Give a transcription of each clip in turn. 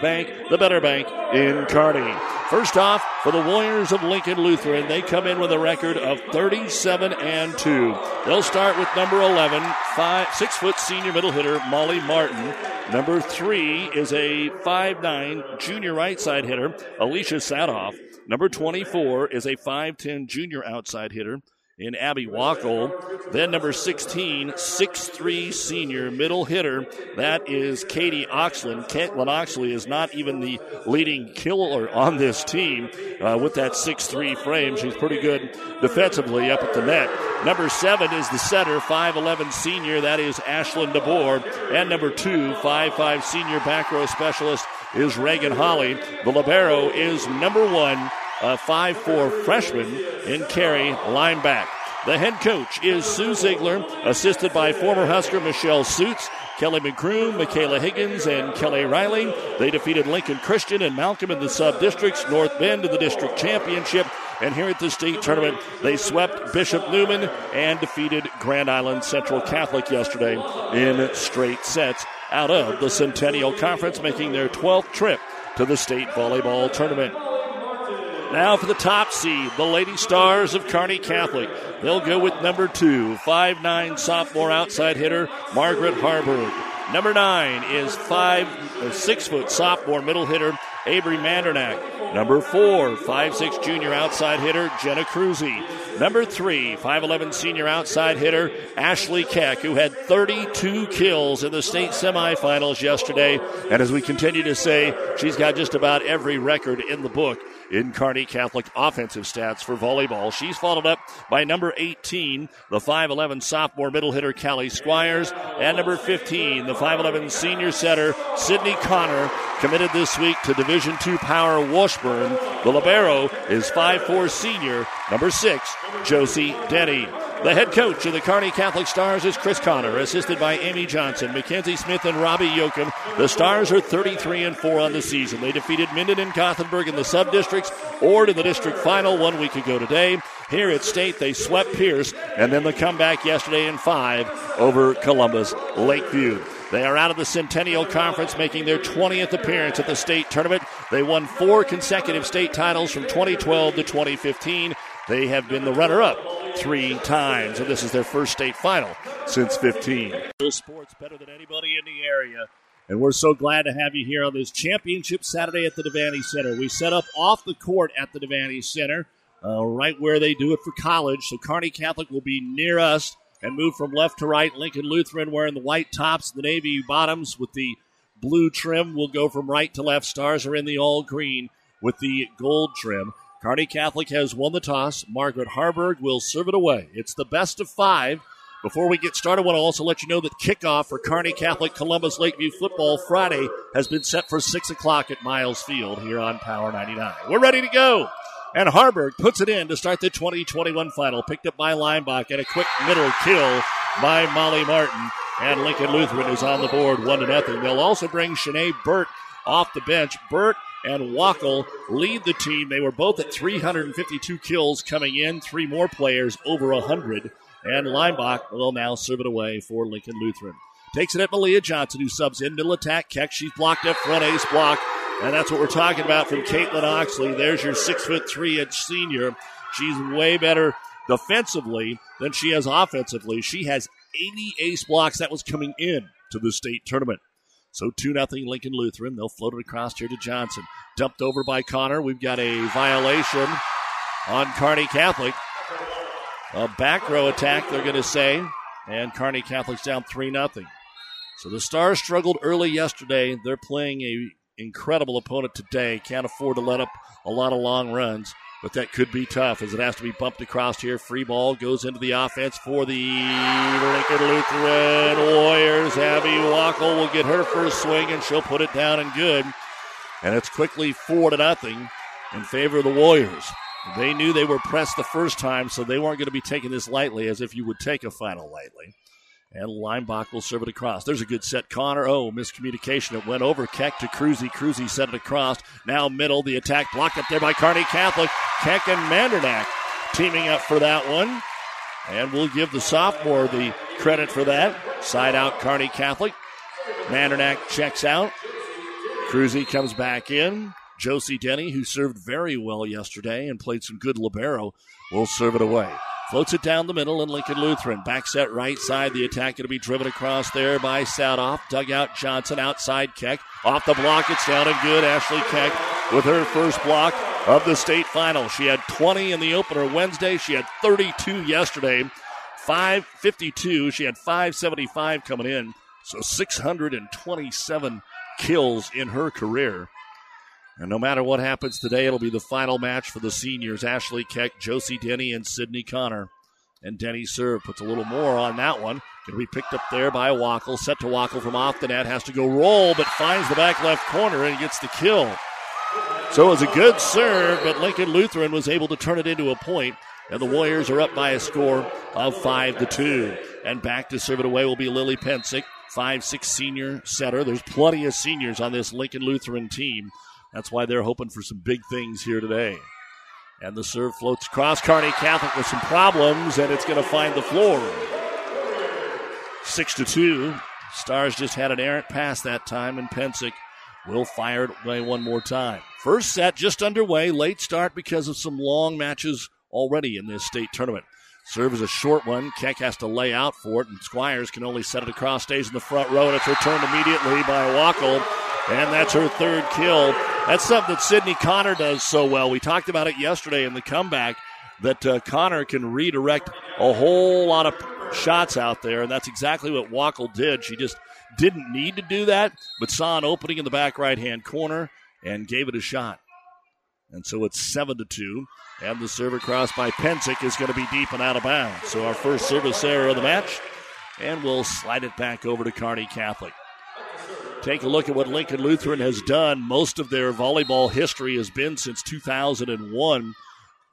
Bank, the better bank in Kearney. First off, for the Warriors of Lincoln Lutheran, they come in with a record of 37 and 2. They'll start with number 11, five, six foot senior middle hitter Molly Martin. Number three is a 5'9 junior right side hitter, Alicia Sadoff. Number 24 is a 5'10 junior outside hitter, in Abby Wackel. Then number 16, 6'3 senior middle hitter. That is Katie Oxland. Caitlin Oxley is not even the leading killer on this team uh, with that 6'3 frame. She's pretty good defensively up at the net. Number seven is the setter, 5'11 senior. That is Ashlyn DeBoer. And number two, 5'5 senior back row specialist is Reagan Holly. The Libero is number one a 5'4 freshman in Carrie Lineback. The head coach is Sue Ziegler, assisted by former Husker Michelle Suits, Kelly McCroom, Michaela Higgins, and Kelly Riley. They defeated Lincoln Christian and Malcolm in the sub districts, North Bend in the district championship. And here at the state tournament, they swept Bishop Neumann and defeated Grand Island Central Catholic yesterday in straight sets out of the Centennial Conference, making their 12th trip to the state volleyball tournament. Now for the top seed, the Lady Stars of Kearney Catholic. They'll go with number two, five-nine sophomore outside hitter Margaret Harburg. Number nine is five, uh, six foot sophomore middle hitter Avery Mandernack. Number four, five-six junior outside hitter Jenna Cruzy. Number three, 5'11 senior outside hitter Ashley Keck, who had 32 kills in the state semifinals yesterday. And as we continue to say, she's got just about every record in the book in Kearney Catholic offensive stats for volleyball. She's followed up by number 18, the 5'11 sophomore middle hitter Callie Squires, and number 15, the 5'11 senior setter Sydney Connor, committed this week to Division II Power Washburn. The libero is 5'4 senior, number 6, Josie Denny. The head coach of the Kearney Catholic Stars is Chris Connor, assisted by Amy Johnson, Mackenzie Smith, and Robbie Yoakum. The Stars are 33 and 4 on the season. They defeated Minden and Gothenburg in the sub districts, Ord in the district final one week ago today. Here at State, they swept Pierce, and then the comeback yesterday in five over Columbus Lakeview. They are out of the Centennial Conference, making their 20th appearance at the state tournament. They won four consecutive state titles from 2012 to 2015. They have been the runner up three times, and this is their first state final since 15. Sports better than anybody in the area. And we're so glad to have you here on this championship Saturday at the Devaney Center. We set up off the court at the Devaney Center, uh, right where they do it for college. So Kearney Catholic will be near us and move from left to right. Lincoln Lutheran wearing the white tops, the navy bottoms with the blue trim. will go from right to left. Stars are in the all green with the gold trim. Kearney Catholic has won the toss. Margaret Harburg will serve it away. It's the best of five. Before we get started, I want to also let you know that kickoff for Kearney Catholic Columbus Lakeview football Friday has been set for 6 o'clock at Miles Field here on Power 99. We're ready to go. And Harburg puts it in to start the 2021 final. Picked up by Lineback and a quick middle kill by Molly Martin. And Lincoln Lutheran is on the board, 1 to nothing. They'll also bring Shanae Burt off the bench. Burt and Wackel lead the team. They were both at 352 kills coming in, three more players over 100. And Lineback will now serve it away for Lincoln Lutheran. Takes it at Malia Johnson, who subs in middle attack. Keck, she's blocked up front, ace block. And that's what we're talking about from Caitlin Oxley. There's your six foot three inch senior. She's way better defensively than she is offensively. She has 80 ace blocks. That was coming in to the state tournament. So 2 0 Lincoln Lutheran. They'll float it across here to Johnson. Dumped over by Connor. We've got a violation on Kearney Catholic. A back row attack, they're going to say. And Kearney Catholic's down 3 0. So the Stars struggled early yesterday. They're playing a incredible opponent today. Can't afford to let up a lot of long runs, but that could be tough as it has to be bumped across here. Free ball goes into the offense for the Lincoln Lutheran Warriors. Abby Wackel will get her first swing and she'll put it down and good. And it's quickly four to nothing in favor of the Warriors. They knew they were pressed the first time, so they weren't going to be taking this lightly as if you would take a final lightly. And Linebach will serve it across. There's a good set. Connor, oh, miscommunication. It went over Keck to Cruzy. Cruzy set it across. Now middle. The attack blocked up there by Kearney Catholic. Keck and Mandernack teaming up for that one. And we'll give the sophomore the credit for that. Side out Kearney Catholic. Mandernack checks out. Cruzy comes back in. Josie Denny, who served very well yesterday and played some good libero, will serve it away. Floats it down the middle, and Lincoln Lutheran back set right side. The attack going to be driven across there by Sadoff. Dugout Johnson outside Keck. Off the block, it's down and good. Ashley Keck with her first block of the state final. She had 20 in the opener Wednesday. She had 32 yesterday. 552. She had 575 coming in. So 627 kills in her career. And no matter what happens today, it'll be the final match for the seniors Ashley Keck, Josie Denny, and Sydney Connor. And Denny serve puts a little more on that one. Going to be picked up there by Wackel. Set to Wackel from off the net. Has to go roll, but finds the back left corner and gets the kill. So it was a good serve, but Lincoln Lutheran was able to turn it into a point, and the Warriors are up by a score of five to two. And back to serve it away will be Lily Pensick, five six senior setter. There's plenty of seniors on this Lincoln Lutheran team. That's why they're hoping for some big things here today. And the serve floats across Kearney Catholic with some problems, and it's going to find the floor. Six to two. Stars just had an errant pass that time, and Pensick will fire it away one more time. First set just underway. Late start because of some long matches already in this state tournament. Serve is a short one. Keck has to lay out for it, and Squires can only set it across, stays in the front row, and it's returned immediately by Wackel. And that's her third kill. That's something that Sydney Connor does so well. We talked about it yesterday in the comeback that uh, Connor can redirect a whole lot of shots out there, and that's exactly what Wackel did. She just didn't need to do that, but saw an opening in the back right hand corner and gave it a shot. And so it's seven to two, and the serve across by Pensick is going to be deep and out of bounds. So our first service error of the match, and we'll slide it back over to Kearney Catholic. Take a look at what Lincoln Lutheran has done. Most of their volleyball history has been since 2001.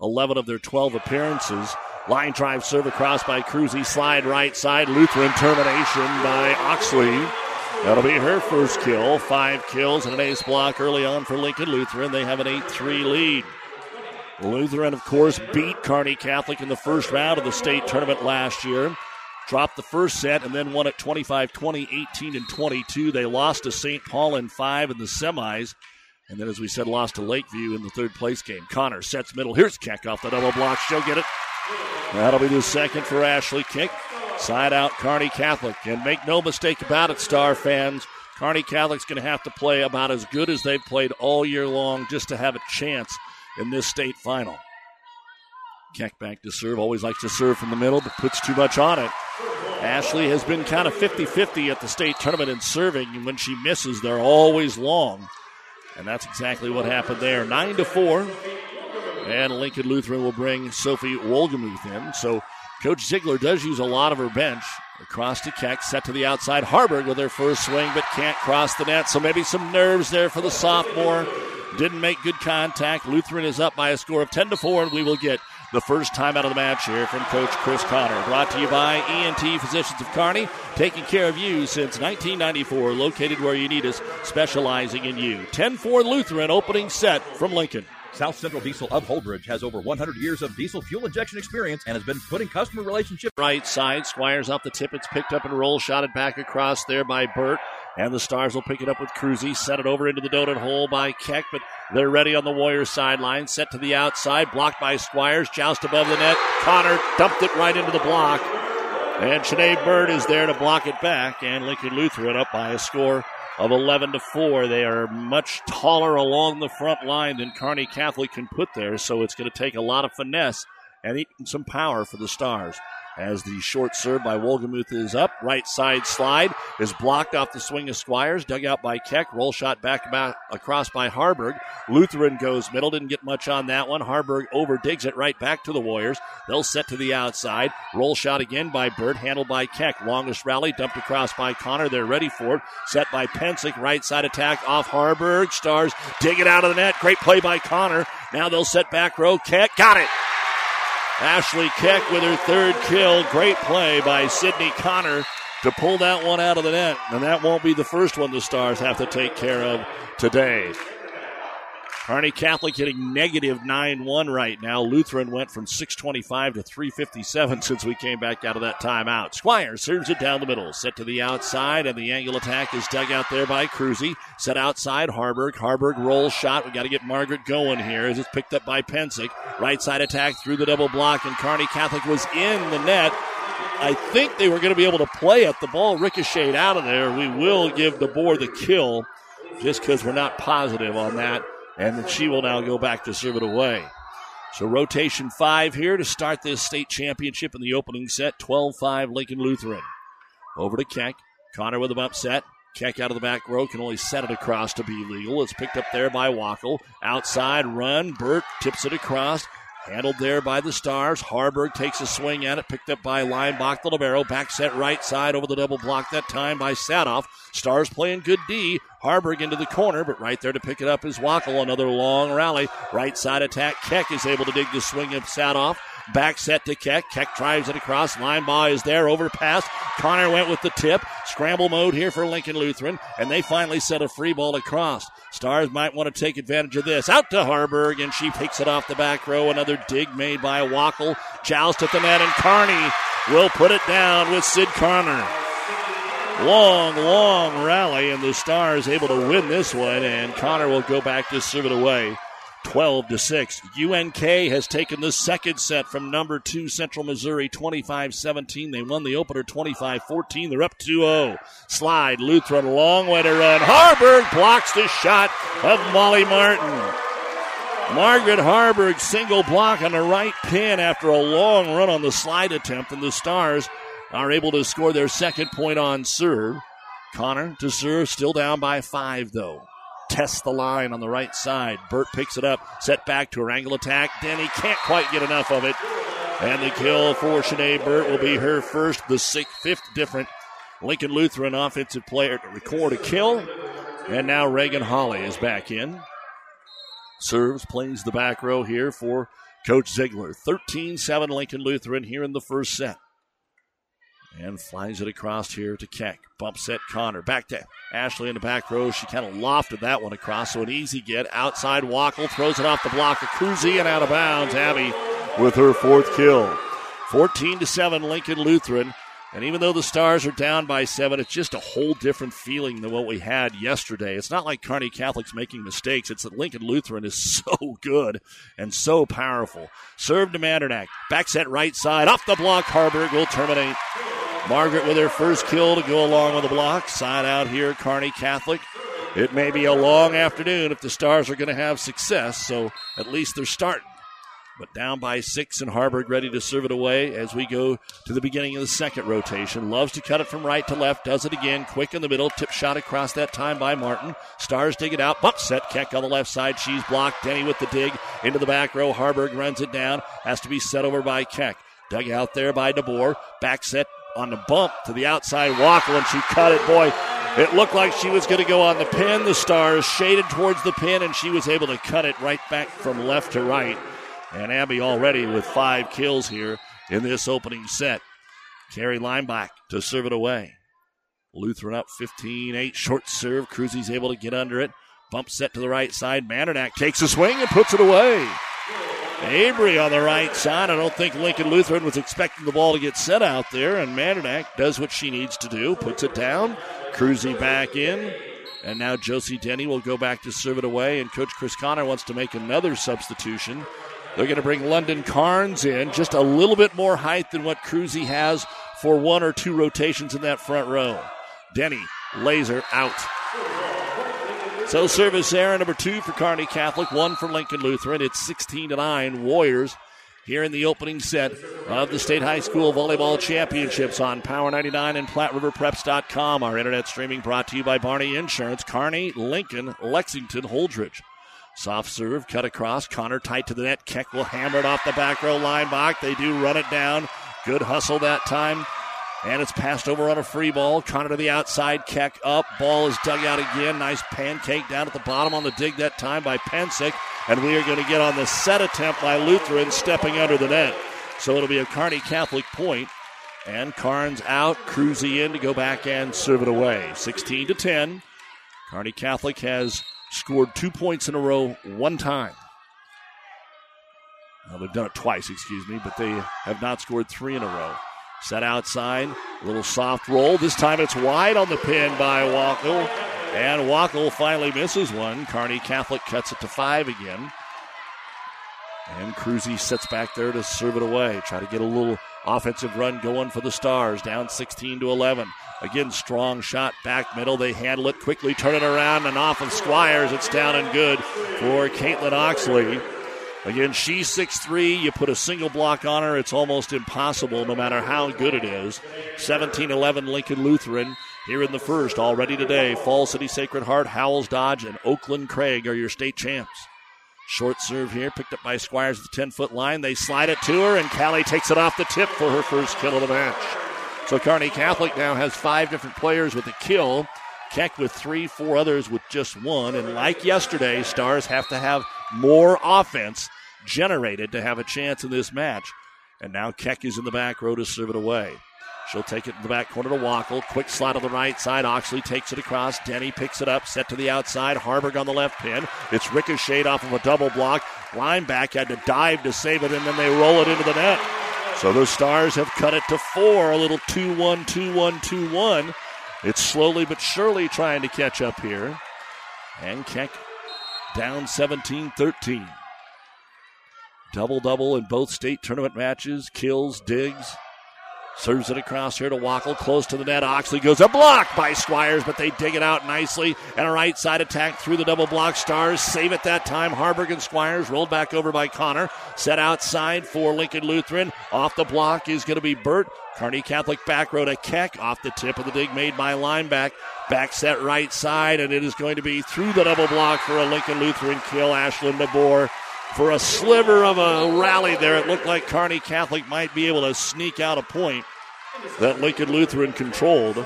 11 of their 12 appearances. Line drive serve across by Cruzy. Slide right side. Lutheran termination by Oxley. That'll be her first kill. Five kills and an ace block early on for Lincoln Lutheran. They have an 8 3 lead. Lutheran, of course, beat Kearney Catholic in the first round of the state tournament last year dropped the first set and then won at 25 20, 18 and 22. They lost to St. Paul in five in the semis. And then, as we said, lost to Lakeview in the third place game. Connor sets middle. Here's Keck off the double block. She'll get it. That'll be the second for Ashley Keck. Side out Kearney Catholic. And make no mistake about it, Star fans. Kearney Catholic's going to have to play about as good as they've played all year long just to have a chance in this state final. Keck back to serve. Always likes to serve from the middle, but puts too much on it. Ashley has been kind of 50 50 at the state tournament in serving, and when she misses, they're always long. And that's exactly what happened there. 9 to 4. And Lincoln Lutheran will bring Sophie Wolgemuth in. So Coach Ziegler does use a lot of her bench. Across to Keck, set to the outside. Harburg with her first swing, but can't cross the net. So maybe some nerves there for the sophomore. Didn't make good contact. Lutheran is up by a score of 10 to 4, and we will get the first time out of the match here from Coach Chris Connor. Brought to you by ENT Physicians of Kearney, taking care of you since 1994, located where you need us, specializing in you. 10 4 Lutheran opening set from Lincoln. South Central Diesel of Holdrege has over 100 years of diesel fuel injection experience and has been putting customer relationships. Right side, Squires off the tip. It's picked up and rolled, shot it back across there by Burt. And the Stars will pick it up with Cruzy. Set it over into the donut hole by Keck, but they're ready on the Warriors sideline. Set to the outside, blocked by Squires. Joust above the net. Connor dumped it right into the block. And Shanae Burt is there to block it back. And Lincoln Lutheran up by a score of 11 to 4. They are much taller along the front line than Kearney Catholic can put there, so it's going to take a lot of finesse and some power for the Stars as the short serve by Wolgemuth is up. Right side slide is blocked off the swing of Squires. Dug out by Keck. Roll shot back about across by Harburg. Lutheran goes middle. Didn't get much on that one. Harburg over digs it right back to the Warriors. They'll set to the outside. Roll shot again by Burt. Handled by Keck. Longest rally dumped across by Connor. They're ready for it. Set by Pensick. Right side attack off Harburg. Stars dig it out of the net. Great play by Connor. Now they'll set back row. Keck got it. Ashley Keck with her third kill. Great play by Sydney Connor to pull that one out of the net. And that won't be the first one the Stars have to take care of today. Kearney Catholic hitting negative 9 1 right now. Lutheran went from 625 to 357 since we came back out of that timeout. Squire serves it down the middle, set to the outside, and the angle attack is dug out there by Cruzy. Set outside Harburg. Harburg rolls shot. we got to get Margaret going here as it's picked up by Pensick. Right side attack through the double block, and Kearney Catholic was in the net. I think they were going to be able to play it. The ball ricocheted out of there. We will give DeBoer the kill just because we're not positive on that and then she will now go back to serve it away. So rotation five here to start this state championship in the opening set. 12-5 Lincoln Lutheran. Over to Keck. Connor with a bump set. Keck out of the back row can only set it across to be legal. It's picked up there by Wackel. Outside run. Burt tips it across. Handled there by the Stars. Harburg takes a swing at it, picked up by Lineback, the Libero. Back set right side over the double block that time by Sadoff. Stars playing good D. Harburg into the corner, but right there to pick it up is Wackel. Another long rally. Right side attack. Keck is able to dig the swing of Sadoff. Back set to Keck. Keck drives it across. Line ball is there. Overpass. Connor went with the tip. Scramble mode here for Lincoln Lutheran. And they finally set a free ball across. Stars might want to take advantage of this. Out to Harburg, and she picks it off the back row. Another dig made by Wackel. Joust at the net, and Kearney will put it down with Sid Connor. Long, long rally, and the Stars able to win this one, and Connor will go back to serve it away. 12 to 6. UNK has taken the second set from number 2 Central Missouri 25-17. They won the opener 25-14. They're up 2-0. Slide Lutheran long way to run. Harburg blocks the shot of Molly Martin. Margaret Harburg single block on the right pin after a long run on the slide attempt and the Stars are able to score their second point on serve. Connor to serve still down by 5 though tests the line on the right side. Burt picks it up, set back to her angle attack. Denny can't quite get enough of it. And the kill for Shanae Burt will be her first, the sixth, fifth different Lincoln Lutheran offensive player to record a kill. And now Reagan Holly is back in. Serves, plays the back row here for Coach Ziegler. 13 7 Lincoln Lutheran here in the first set. And flies it across here to Keck. Bump set Connor. Back to Ashley in the back row. She kind of lofted that one across, so an easy get. Outside Wackel throws it off the block of Cruzy and out of bounds. Abby with her fourth kill. 14 to 7 Lincoln Lutheran. And even though the Stars are down by seven, it's just a whole different feeling than what we had yesterday. It's not like Kearney Catholic's making mistakes. It's that Lincoln Lutheran is so good and so powerful. Serve to Mandernack. Back set right side. Off the block. Harburg will terminate. Margaret with her first kill to go along with the block. Side out here, Kearney Catholic. It may be a long afternoon if the Stars are going to have success, so at least they're starting. But down by six, and Harburg ready to serve it away as we go to the beginning of the second rotation. Loves to cut it from right to left, does it again, quick in the middle, tip shot across that time by Martin. Stars dig it out, bump set, Keck on the left side, she's blocked. Denny with the dig into the back row. Harburg runs it down, has to be set over by Keck. Dug out there by DeBoer. Back set on the bump to the outside Wackel, and she cut it. Boy, it looked like she was going to go on the pin. The Stars shaded towards the pin, and she was able to cut it right back from left to right. And Abby already with five kills here in this opening set. Carrie Lineback to serve it away. Lutheran up 15 8. Short serve. Cruzy's able to get under it. Bump set to the right side. Mandernack takes a swing and puts it away. Avery on the right side. I don't think Lincoln Lutheran was expecting the ball to get set out there, and Mandernack does what she needs to do, puts it down. Cruzy back in. And now Josie Denny will go back to serve it away, and Coach Chris Connor wants to make another substitution. They're going to bring London Carnes in, just a little bit more height than what Cruzy has for one or two rotations in that front row. Denny, laser out. So service error number two for Kearney Catholic, one for Lincoln Lutheran. It's 16 to 9 Warriors here in the opening set of the State High School Volleyball Championships on Power 99 and PlatteRiverPreps.com. Our internet streaming brought to you by Barney Insurance, Kearney, Lincoln, Lexington, Holdrege. Soft serve, cut across. Connor tight to the net. Keck will hammer it off the back row line block. They do run it down. Good hustle that time and it's passed over on a free ball. Connor to the outside. Keck up. Ball is dug out again. Nice pancake down at the bottom on the dig that time by Pensick. And we are going to get on the set attempt by Lutheran stepping under the net. So it'll be a Kearney Catholic point. And Carnes out. Cruzy in to go back and serve it away. 16 to 10. Kearney Catholic has scored two points in a row one time. Well, they've done it twice, excuse me, but they have not scored three in a row. Set outside, little soft roll. This time it's wide on the pin by Wackel. And Wackel finally misses one. Kearney Catholic cuts it to five again. And Cruzy sits back there to serve it away. Try to get a little offensive run going for the Stars. Down 16 to 11. Again, strong shot back middle. They handle it quickly, turn it around and off of Squires. It's down and good for Caitlin Oxley. Again, she's 6'3. You put a single block on her, it's almost impossible no matter how good it is. 17 11 Lincoln Lutheran here in the first. Already today, Fall City Sacred Heart, Howells Dodge, and Oakland Craig are your state champs. Short serve here, picked up by Squires at the 10 foot line. They slide it to her, and Callie takes it off the tip for her first kill of the match. So Kearney Catholic now has five different players with a kill. Keck with three, four others with just one. And like yesterday, Stars have to have more offense generated to have a chance in this match. And now Keck is in the back row to serve it away. She'll take it in the back corner to Wackel. Quick slide on the right side. Oxley takes it across. Denny picks it up. Set to the outside. Harburg on the left pin. It's ricocheted off of a double block. Lineback had to dive to save it, and then they roll it into the net. So the Stars have cut it to four. A little 2 1, 2 1, 2 1. It's slowly but surely trying to catch up here. And Keck down 17 13. Double double in both state tournament matches. Kills, digs. Serves it across here to Wackel, close to the net. Oxley goes a block by Squires, but they dig it out nicely. And a right side attack through the double block. Stars save it that time. Harburg and Squires rolled back over by Connor. Set outside for Lincoln Lutheran. Off the block is going to be Burt. Kearney Catholic back row to Keck off the tip of the dig made by Lineback. Back set right side, and it is going to be through the double block for a Lincoln Lutheran kill. Ashlyn DeBoer for a sliver of a rally there. It looked like Kearney Catholic might be able to sneak out a point that Lincoln Lutheran controlled.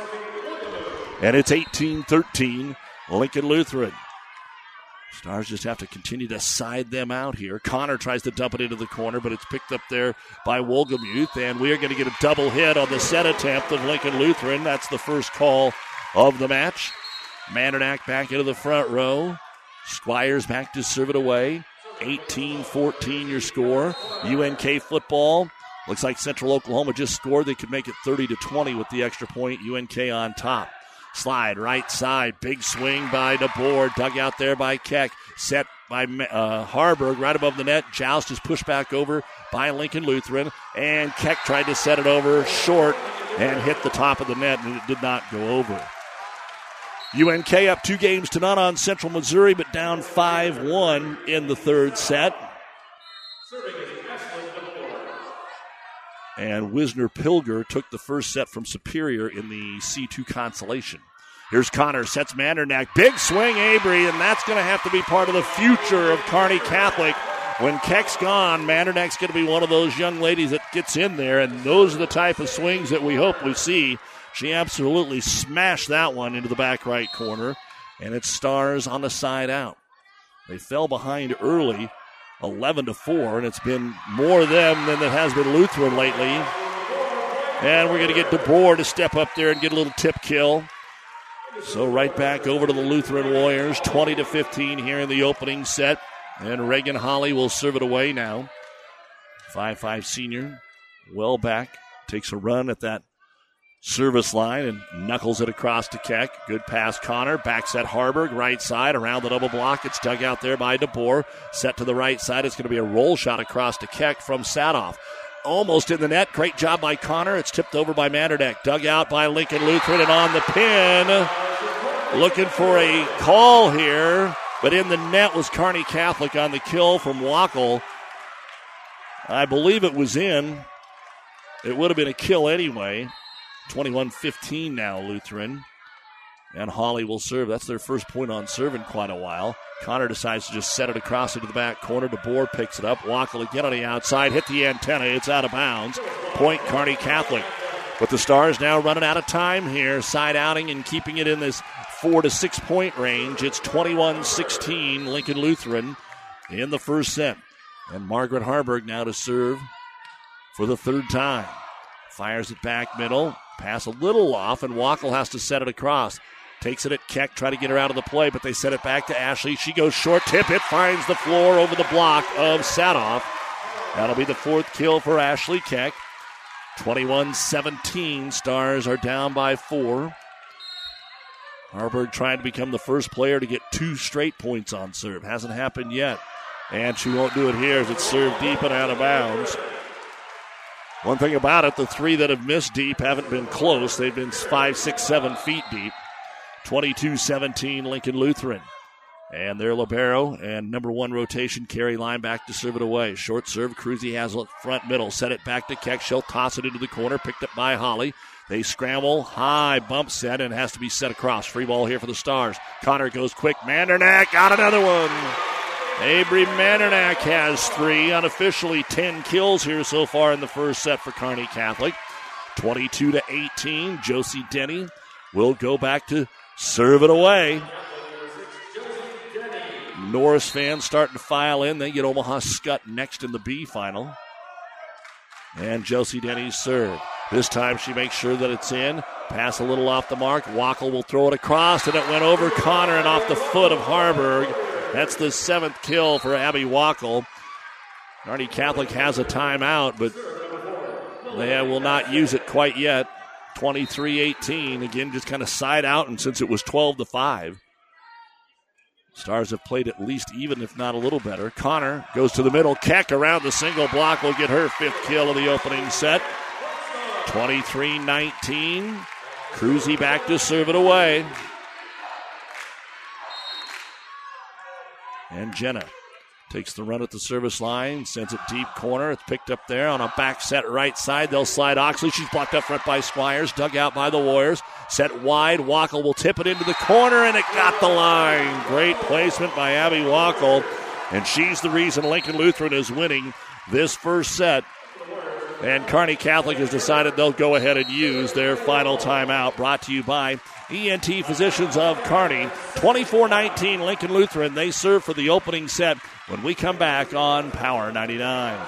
And it's 18 13, Lincoln Lutheran. Stars just have to continue to side them out here. Connor tries to dump it into the corner, but it's picked up there by Wolgemuth, and we are going to get a double hit on the set attempt of Lincoln Lutheran. That's the first call of the match. Mandernack back into the front row. Squires back to serve it away. 18 14 your score. UNK football. Looks like Central Oklahoma just scored. They could make it 30 to 20 with the extra point. UNK on top. Slide right side. Big swing by DeBoer. Dug out there by Keck. Set by uh, Harburg right above the net. Joust is pushed back over by Lincoln Lutheran. And Keck tried to set it over short and hit the top of the net, and it did not go over. UNK up two games to none on Central Missouri, but down 5 1 in the third set. And Wisner Pilger took the first set from Superior in the C2 consolation. Here's Connor, sets Mandernack. Big swing, Avery, and that's going to have to be part of the future of Kearney Catholic. When Keck's gone, Mandernack's going to be one of those young ladies that gets in there, and those are the type of swings that we hope we see she absolutely smashed that one into the back right corner, and it stars on the side out. They fell behind early, 11 to 4, and it's been more them than it has been Lutheran lately. And we're going to get DeBoer to step up there and get a little tip kill. So right back over to the Lutheran Warriors, 20 to 15 here in the opening set. And Reagan Holly will serve it away now. 5 5 senior, well back, takes a run at that service line and knuckles it across to Keck. Good pass, Connor. Backs at Harburg, right side, around the double block. It's dug out there by DeBoer. Set to the right side. It's going to be a roll shot across to Keck from Sadoff. Almost in the net. Great job by Connor. It's tipped over by Mandernack. Dug out by Lincoln Lutheran and on the pin. Looking for a call here, but in the net was Kearney Catholic on the kill from Wackel. I believe it was in. It would have been a kill anyway. 21 15 now, Lutheran. And Holly will serve. That's their first point on serve in quite a while. Connor decides to just set it across into the back corner. DeBoer picks it up. Wackel again on the outside. Hit the antenna. It's out of bounds. Point Kearney Catholic. But the Stars now running out of time here. Side outing and keeping it in this four to six point range. It's 21 16 Lincoln Lutheran in the first set. And Margaret Harburg now to serve for the third time. Fires it back middle. Pass a little off, and Wackel has to set it across. Takes it at Keck, try to get her out of the play, but they set it back to Ashley. She goes short tip. It finds the floor over the block of Sadoff. That'll be the fourth kill for Ashley Keck. 21 17. Stars are down by four. Harburg trying to become the first player to get two straight points on serve. Hasn't happened yet. And she won't do it here as it's served deep and out of bounds. One thing about it, the three that have missed deep haven't been close. They've been five, six, seven feet deep. 22 17 Lincoln Lutheran. And their libero and number one rotation Carrie Lineback to serve it away. Short serve, Cruzy has it front middle. Set it back to Keck. She'll toss it into the corner. Picked up by Holly. They scramble, high bump set, and has to be set across. Free ball here for the Stars. Connor goes quick. Mandernack got another one. Avery Mandernack has three, unofficially 10 kills here so far in the first set for Kearney Catholic. 22 to 18. Josie Denny will go back to serve it away. Norris fans starting to file in. They get Omaha Skutt next in the B final. And Josie Denny's serve. This time she makes sure that it's in. Pass a little off the mark. Wackel will throw it across, and it went over Connor and off the foot of Harburg. That's the seventh kill for Abby Wackel. Kearney Catholic has a timeout, but they will not use it quite yet. 23 18. Again, just kind of side out, and since it was 12 to 5. Stars have played at least even, if not a little better. Connor goes to the middle. Keck around the single block will get her fifth kill of the opening set. 23 19. Cruzy back to serve it away. And Jenna takes the run at the service line, sends it deep corner. It's picked up there on a back set right side. They'll slide Oxley. She's blocked up front by Squires, dug out by the Warriors. Set wide. Wackel will tip it into the corner, and it got the line. Great placement by Abby Wackel. And she's the reason Lincoln Lutheran is winning this first set. And Kearney Catholic has decided they'll go ahead and use their final timeout. Brought to you by ENT Physicians of Kearney. 24 19 Lincoln Lutheran. They serve for the opening set when we come back on Power 99.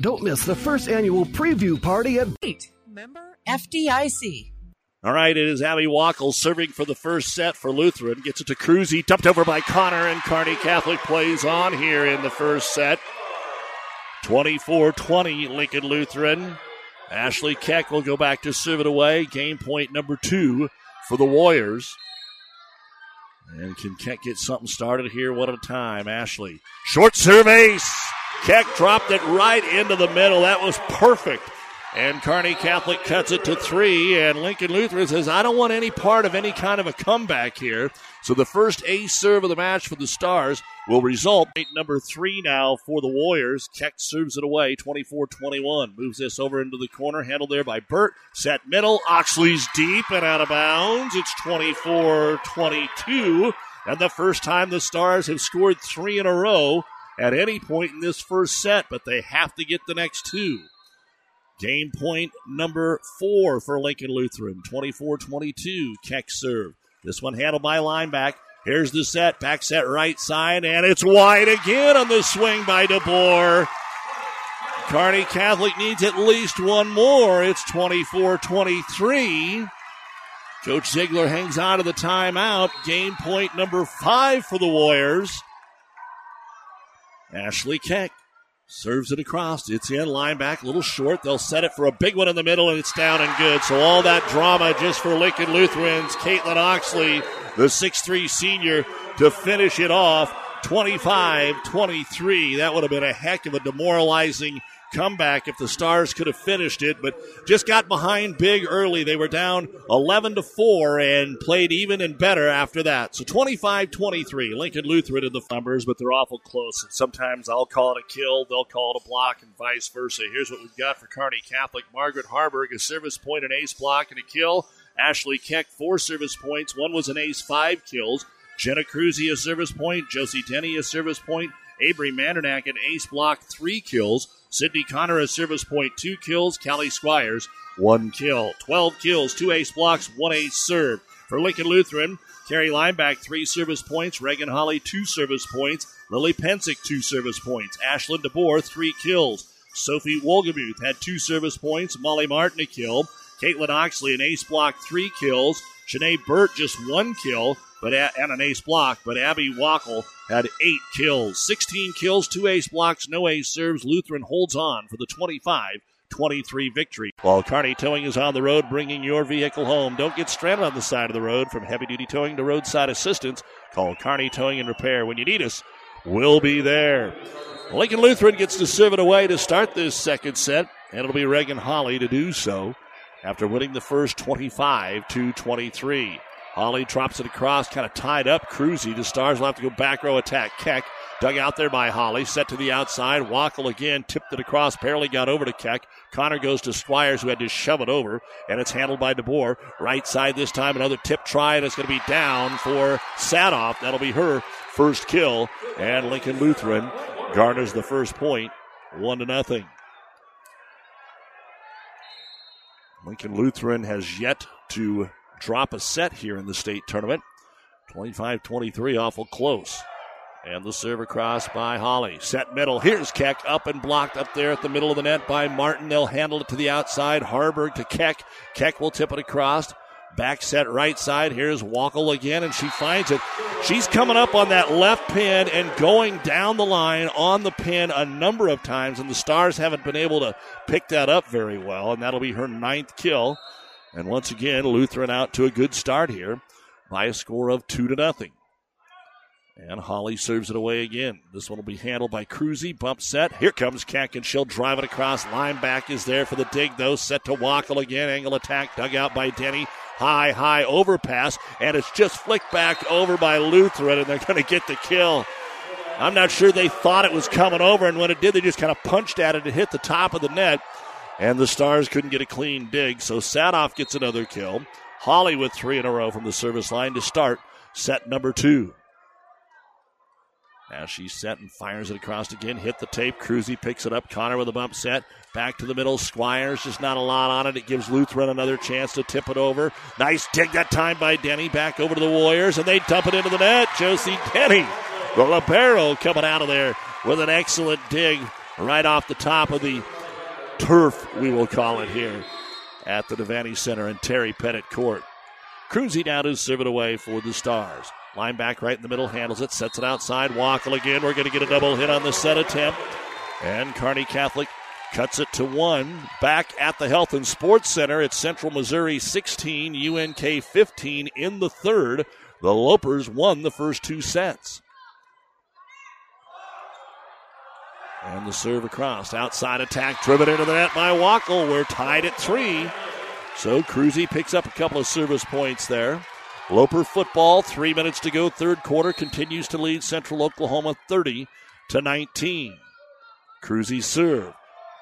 Don't miss the first annual preview party at 8. Member FDIC. All right, it is Abby Wackel serving for the first set for Lutheran. Gets it to Cruzy, dumped over by Connor, and Kearney Catholic plays on here in the first set. 24 20, Lincoln Lutheran. Ashley Keck will go back to serve it away. Game point number two for the Warriors. And can Keck get something started here? What a time, Ashley. Short serve ace. Keck dropped it right into the middle. That was perfect. And Kearney Catholic cuts it to three. And Lincoln Lutheran says, I don't want any part of any kind of a comeback here. So the first ace serve of the match for the Stars will result number three now for the Warriors. Keck serves it away 24 21. Moves this over into the corner, handled there by Burt. Set middle. Oxley's deep and out of bounds. It's 24 22. And the first time the Stars have scored three in a row at any point in this first set, but they have to get the next two. Game point number four for Lincoln Lutheran. 24 22. Keck serve. This one handled by Lineback. Here's the set. Back set right side. And it's wide again on the swing by DeBoer. Kearney Catholic needs at least one more. It's 24 23. Coach Ziegler hangs on to the timeout. Game point number five for the Warriors. Ashley Keck Serves it across. It's in. Lineback, a little short. They'll set it for a big one in the middle, and it's down and good. So all that drama just for Lincoln Lutherans. Caitlin Oxley, the 6'3 senior, to finish it off 25 23. That would have been a heck of a demoralizing comeback if the Stars could have finished it, but just got behind big early. They were down 11 to 4 and played even and better after that. So 25-23. Lincoln Lutheran in the numbers, but they're awful close. And sometimes I'll call it a kill, they'll call it a block, and vice versa. Here's what we've got for Kearney Catholic: Margaret Harburg, a service point, an ace block, and a kill. Ashley Keck, four service points. One was an ace, five kills. Jenna Cruzy, a service point. Josie Denny, a service point. Avery Mandernack, an ace block, three kills. Sydney Connor, a service point, two kills. Callie Squires, one kill. 12 kills, two ace blocks, one ace serve. For Lincoln Lutheran, Carrie Lineback, three service points. Reagan Holly, two service points. Lily Pensick, two service points. Ashlyn DeBoer, three kills. Sophie Wolgemuth had two service points. Molly Martin, a kill. Caitlin Oxley, an ace block, three kills. Janae Burt just one kill, but and an ace block. But Abby Wackel had eight kills, 16 kills, two ace blocks, no ace serves. Lutheran holds on for the 25 23 victory. While Carney Towing is on the road bringing your vehicle home. Don't get stranded on the side of the road from heavy duty towing to roadside assistance. Call Carney Towing and Repair. When you need us, we'll be there. Lincoln Lutheran gets to serve it away to start this second set, and it'll be Reagan Holly to do so after winning the first 25 to 23. Holly drops it across, kind of tied up. Cruzy. The Stars will have to go back row attack. Keck dug out there by Holly, set to the outside. Wackel again tipped it across, barely got over to Keck. Connor goes to Squires, who had to shove it over, and it's handled by DeBoer. Right side this time, another tip try, and it's going to be down for Sadoff. That'll be her first kill, and Lincoln Lutheran garners the first point, one to nothing. Lincoln Lutheran has yet to drop a set here in the state tournament. 25 23, awful close. And the serve across by Holly. Set middle. Here's Keck up and blocked up there at the middle of the net by Martin. They'll handle it to the outside. Harburg to Keck. Keck will tip it across. Back set right side. Here's Wackel again, and she finds it. She's coming up on that left pin and going down the line on the pin a number of times, and the Stars haven't been able to pick that up very well, and that'll be her ninth kill. And once again, Lutheran out to a good start here by a score of two to nothing. And Holly serves it away again. This one will be handled by Cruzy. Bump set. Here comes Keck, and she'll drive it across. Lineback is there for the dig, though. Set to Wackel again. Angle attack dug out by Denny. High, high overpass, and it's just flicked back over by Lutheran, and they're going to get the kill. I'm not sure they thought it was coming over, and when it did, they just kind of punched at it and hit the top of the net, and the Stars couldn't get a clean dig. So Sadoff gets another kill. Holly with three in a row from the service line to start set number two. Now she's set and fires it across again. Hit the tape. Cruzy picks it up. Connor with a bump set. Back to the middle. Squires just not a lot on it. It gives Lutheran another chance to tip it over. Nice dig that time by Denny. Back over to the Warriors, and they dump it into the net. Josie Denny, the libero, coming out of there with an excellent dig right off the top of the turf, we will call it here, at the Devaney Center and Terry Pettit Court. Cruzy now to serve it away for the Stars. Lineback right in the middle, handles it, sets it outside. Wackel again. We're going to get a double hit on the set attempt. And Kearney Catholic cuts it to one. Back at the Health and Sports Center, it's Central Missouri 16, UNK 15 in the third. The Lopers won the first two sets. And the serve across. Outside attack driven into the net by Wackel. We're tied at three. So Cruzy picks up a couple of service points there. Loper football, three minutes to go, third quarter, continues to lead Central Oklahoma 30 to 19. Cruzy serve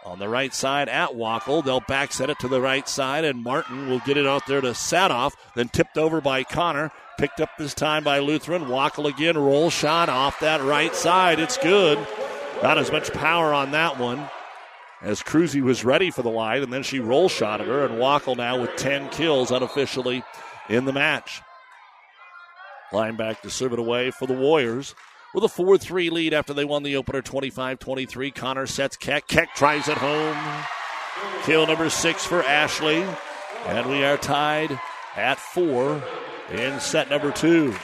on the right side at Wackel. They'll back set it to the right side, and Martin will get it out there to Sadoff, then tipped over by Connor. Picked up this time by Lutheran. Wackel again, roll shot off that right side. It's good. Not as much power on that one as Cruzy was ready for the line, and then she roll shot at her, and Wackel now with 10 kills unofficially in the match. Lineback to serve it away for the Warriors with a 4 3 lead after they won the opener 25 23. Connor sets Keck. Keck tries it home. Kill number six for Ashley. And we are tied at four in set number two.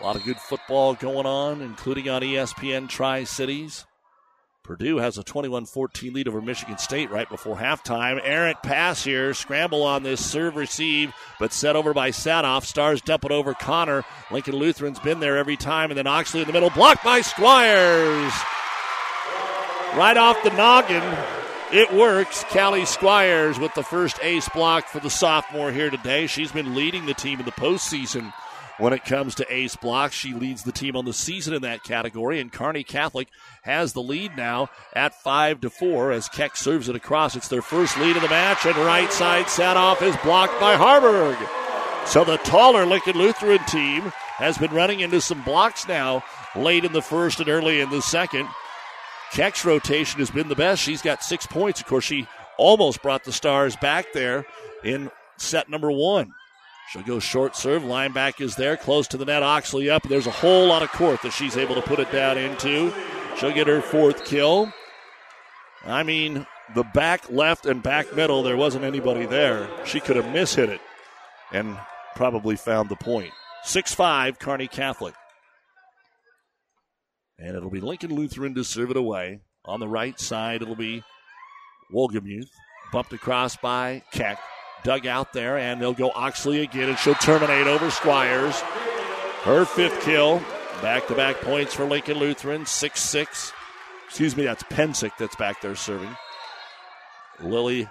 A lot of good football going on, including on ESPN Tri Cities. Purdue has a 21 14 lead over Michigan State right before halftime. Errant pass here. Scramble on this serve receive, but set over by Sadoff. Stars dump it over Connor. Lincoln Lutheran's been there every time, and then Oxley in the middle. Blocked by Squires. Right off the noggin. It works. Callie Squires with the first ace block for the sophomore here today. She's been leading the team in the postseason when it comes to ace blocks. She leads the team on the season in that category, and Kearney Catholic has the lead now at five to four as Keck serves it across. It's their first lead of the match, and right side set off is blocked by Harburg. So the taller Lincoln Lutheran team has been running into some blocks now late in the first and early in the second. Keck's rotation has been the best. She's got six points. Of course, she almost brought the Stars back there in set number one. She'll go short serve. Lineback is there, close to the net. Oxley up. There's a whole lot of court that she's able to put it down into. She'll get her fourth kill. I mean, the back left and back middle, there wasn't anybody there. She could have mishit it and probably found the point. 6 5, Kearney Catholic. And it'll be Lincoln Lutheran to serve it away. On the right side, it'll be Wolgemuth. Bumped across by Keck. Dug out there, and they'll go Oxley again, and she'll terminate over Squires. Her fifth kill. Back to back points for Lincoln Lutheran. 6 6. Excuse me, that's Pensick that's back there serving. Lily,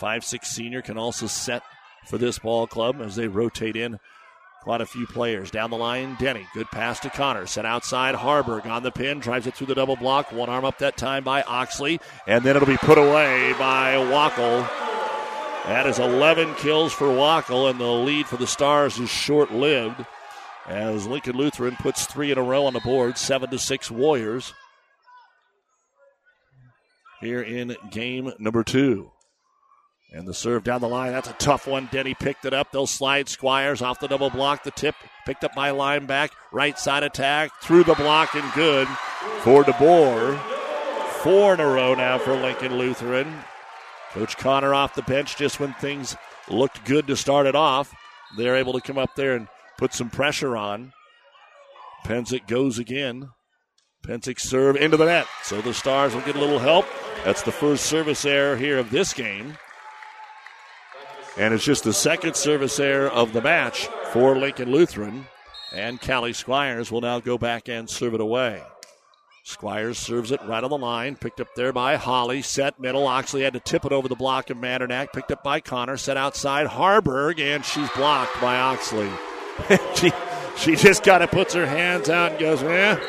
five-six senior, can also set for this ball club as they rotate in quite a few players. Down the line, Denny. Good pass to Connor. Set outside, Harburg on the pin. Drives it through the double block. One arm up that time by Oxley. And then it'll be put away by Wackel. That is 11 kills for Wackel, and the lead for the Stars is short lived as Lincoln Lutheran puts three in a row on the board, 7 to 6 Warriors. Here in game number two. And the serve down the line. That's a tough one. Denny picked it up. They'll slide Squires off the double block. The tip picked up by lineback. Right side attack. Through the block and good for DeBoer. Four in a row now for Lincoln Lutheran. Coach Connor off the bench just when things looked good to start it off. They're able to come up there and put some pressure on. Pensick goes again. Pensick serve into the net. So the Stars will get a little help. That's the first service error here of this game. And it's just the second service error of the match for Lincoln Lutheran. And Callie Squires will now go back and serve it away. Squires serves it right on the line. Picked up there by Holly. Set middle. Oxley had to tip it over the block of Mandernack. Picked up by Connor. Set outside Harburg. And she's blocked by Oxley. she, she just kind of puts her hands out and goes, Yeah,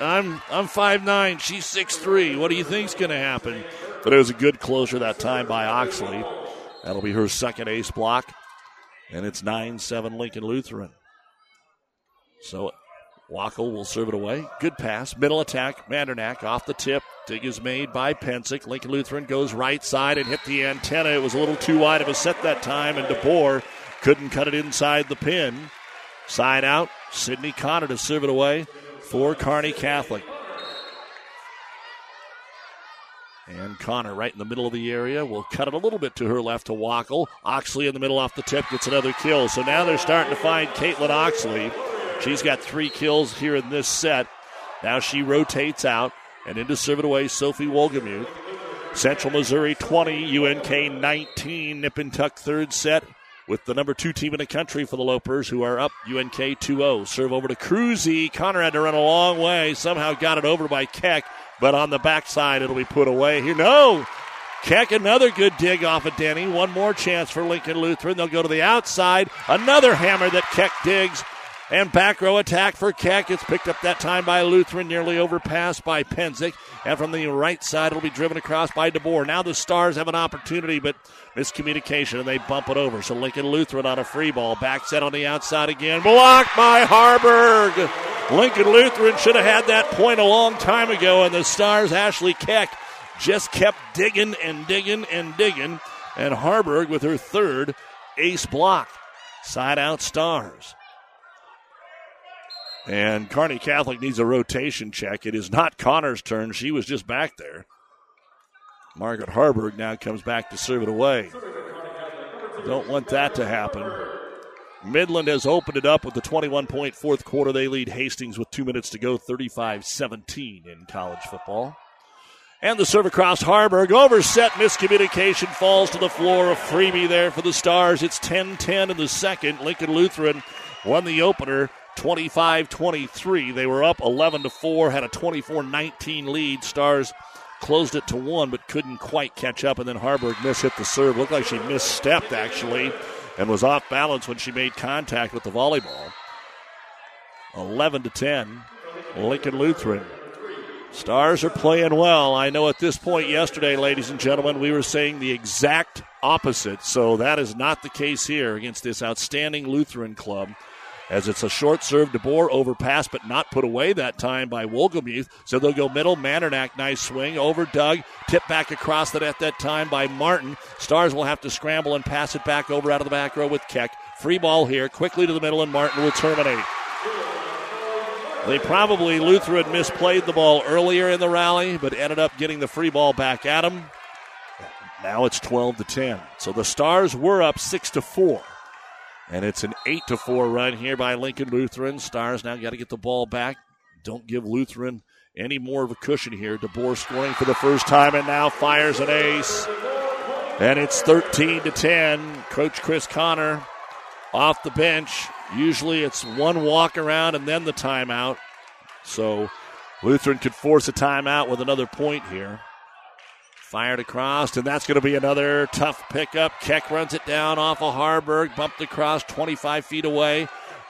I'm I'm five nine. She's six three. What do you think's going to happen? But it was a good closure that time by Oxley. That'll be her second ace block. And it's 9 7 Lincoln Lutheran. So Wackel will serve it away. Good pass. Middle attack. Mandernack off the tip. Dig is made by Pensick. Lincoln Lutheran goes right side and hit the antenna. It was a little too wide of a set that time, and DeBoer couldn't cut it inside the pin. Side out. Sydney Connor to serve it away for Kearney Catholic. And Connor right in the middle of the area will cut it a little bit to her left to Wackel. Oxley in the middle off the tip gets another kill. So now they're starting to find Caitlin Oxley. She's got three kills here in this set. Now she rotates out and into serve it away, Sophie Wolgemuth. Central Missouri 20, UNK 19. Nip and tuck third set with the number two team in the country for the Lopers, who are up UNK 2 0. Serve over to Cruzy. Connor had to run a long way. Somehow got it over by Keck. But on the backside, it'll be put away here. No! Keck, another good dig off of Denny. One more chance for Lincoln Lutheran. They'll go to the outside. Another hammer that Keck digs. And back row attack for Keck. It's picked up that time by Lutheran, nearly overpassed by Penzick. And from the right side, it'll be driven across by DeBoer. Now the Stars have an opportunity, but miscommunication, and they bump it over. So Lincoln Lutheran on a free ball. Back set on the outside again. Blocked by Harburg. Lincoln Lutheran should have had that point a long time ago, and the Stars, Ashley Keck, just kept digging and digging and digging. And Harburg with her third ace block. Side out Stars. And Kearney Catholic needs a rotation check. It is not Connor's turn. She was just back there. Margaret Harburg now comes back to serve it away. Don't want that to happen. Midland has opened it up with the 21 point fourth quarter. They lead Hastings with two minutes to go, 35 17 in college football. And the serve across Harburg. Overset miscommunication falls to the floor. A freebie there for the Stars. It's 10 10 in the second. Lincoln Lutheran won the opener 25 23. They were up 11 to 4, had a 24 19 lead. Stars closed it to one, but couldn't quite catch up. And then Harburg miss hit the serve. Looked like she misstepped, actually, and was off balance when she made contact with the volleyball. 11 to 10. Lincoln Lutheran. Stars are playing well. I know at this point yesterday, ladies and gentlemen, we were saying the exact opposite. So that is not the case here against this outstanding Lutheran club as it's a short serve. DeBoer overpass, but not put away that time by Wolgemuth. So they'll go middle. Mandernack, nice swing over Doug. Tip back across the net that time by Martin. Stars will have to scramble and pass it back over out of the back row with Keck. Free ball here, quickly to the middle, and Martin will terminate. They probably, Lutheran misplayed the ball earlier in the rally, but ended up getting the free ball back at him. Now it's 12 to 10. So the Stars were up 6 to 4. And it's an 8 to 4 run here by Lincoln Lutheran. Stars now got to get the ball back. Don't give Lutheran any more of a cushion here. DeBoer scoring for the first time and now fires an ace. And it's 13 to 10. Coach Chris Connor off the bench. Usually it's one walk around and then the timeout. So Lutheran could force a timeout with another point here. Fired across, and that's going to be another tough pickup. Keck runs it down off of Harburg, bumped across 25 feet away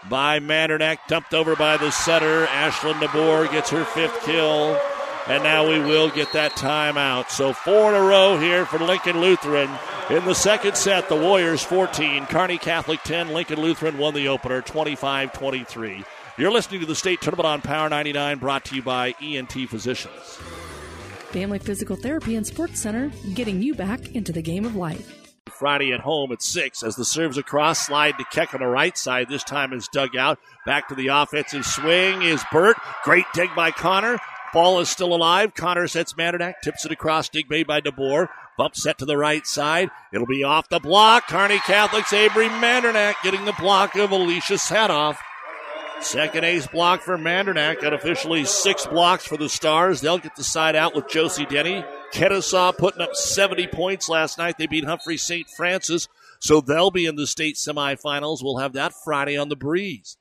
by Mandernack, dumped over by the setter. Ashlyn DeBoer gets her fifth kill, and now we will get that timeout. So four in a row here for Lincoln Lutheran. In the second set, the Warriors 14, Kearney Catholic 10, Lincoln Lutheran won the opener 25 23. You're listening to the state tournament on Power 99, brought to you by ENT Physicians. Family Physical Therapy and Sports Center, getting you back into the game of life. Friday at home at 6 as the serves across, slide to Keck on the right side. This time is dug out. Back to the offensive swing is Burt. Great dig by Connor. Ball is still alive. Connor sets Mandernack, tips it across. Dig made by DeBoer. Bump set to the right side. It'll be off the block. Kearney Catholic's Avery Mandernack getting the block of Alicia Sadoff. Second ace block for Mandernack. Unofficially six blocks for the Stars. They'll get the side out with Josie Denny. Kenesaw putting up 70 points last night. They beat Humphrey St. Francis. So they'll be in the state semifinals. We'll have that Friday on the breeze.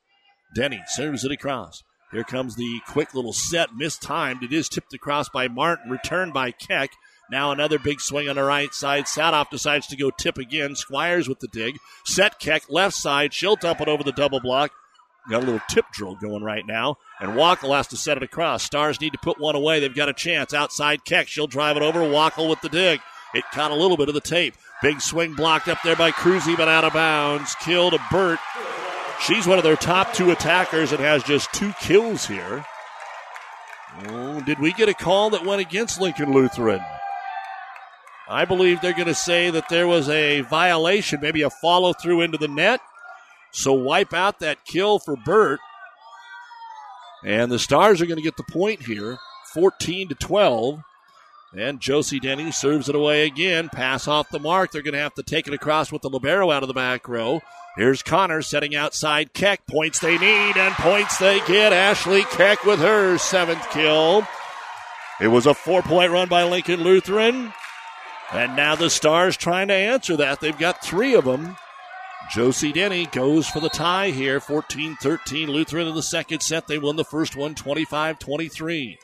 Denny serves it across. Here comes the quick little set, mistimed. It is tipped across by Martin, returned by Keck. Now another big swing on the right side. Sadoff decides to go tip again. Squires with the dig. Set Keck left side. She'll dump it over the double block. Got a little tip drill going right now. And Wackel has to set it across. Stars need to put one away. They've got a chance. Outside Keck. She'll drive it over. Wackel with the dig. It caught a little bit of the tape. Big swing blocked up there by Cruzy, but out of bounds. Kill to Burt. She's one of their top two attackers and has just two kills here. Oh, did we get a call that went against Lincoln Lutheran? I believe they're going to say that there was a violation, maybe a follow through into the net. So wipe out that kill for Burt. And the Stars are going to get the point here, 14 to 12. And Josie Denny serves it away again. Pass off the mark. They're going to have to take it across with the Libero out of the back row. Here's Connor setting outside Keck. Points they need and points they get. Ashley Keck with her seventh kill. It was a four point run by Lincoln Lutheran. And now the Stars trying to answer that. They've got three of them. Josie Denny goes for the tie here. 14 13. Lutheran in the second set. They won the first one 25 23.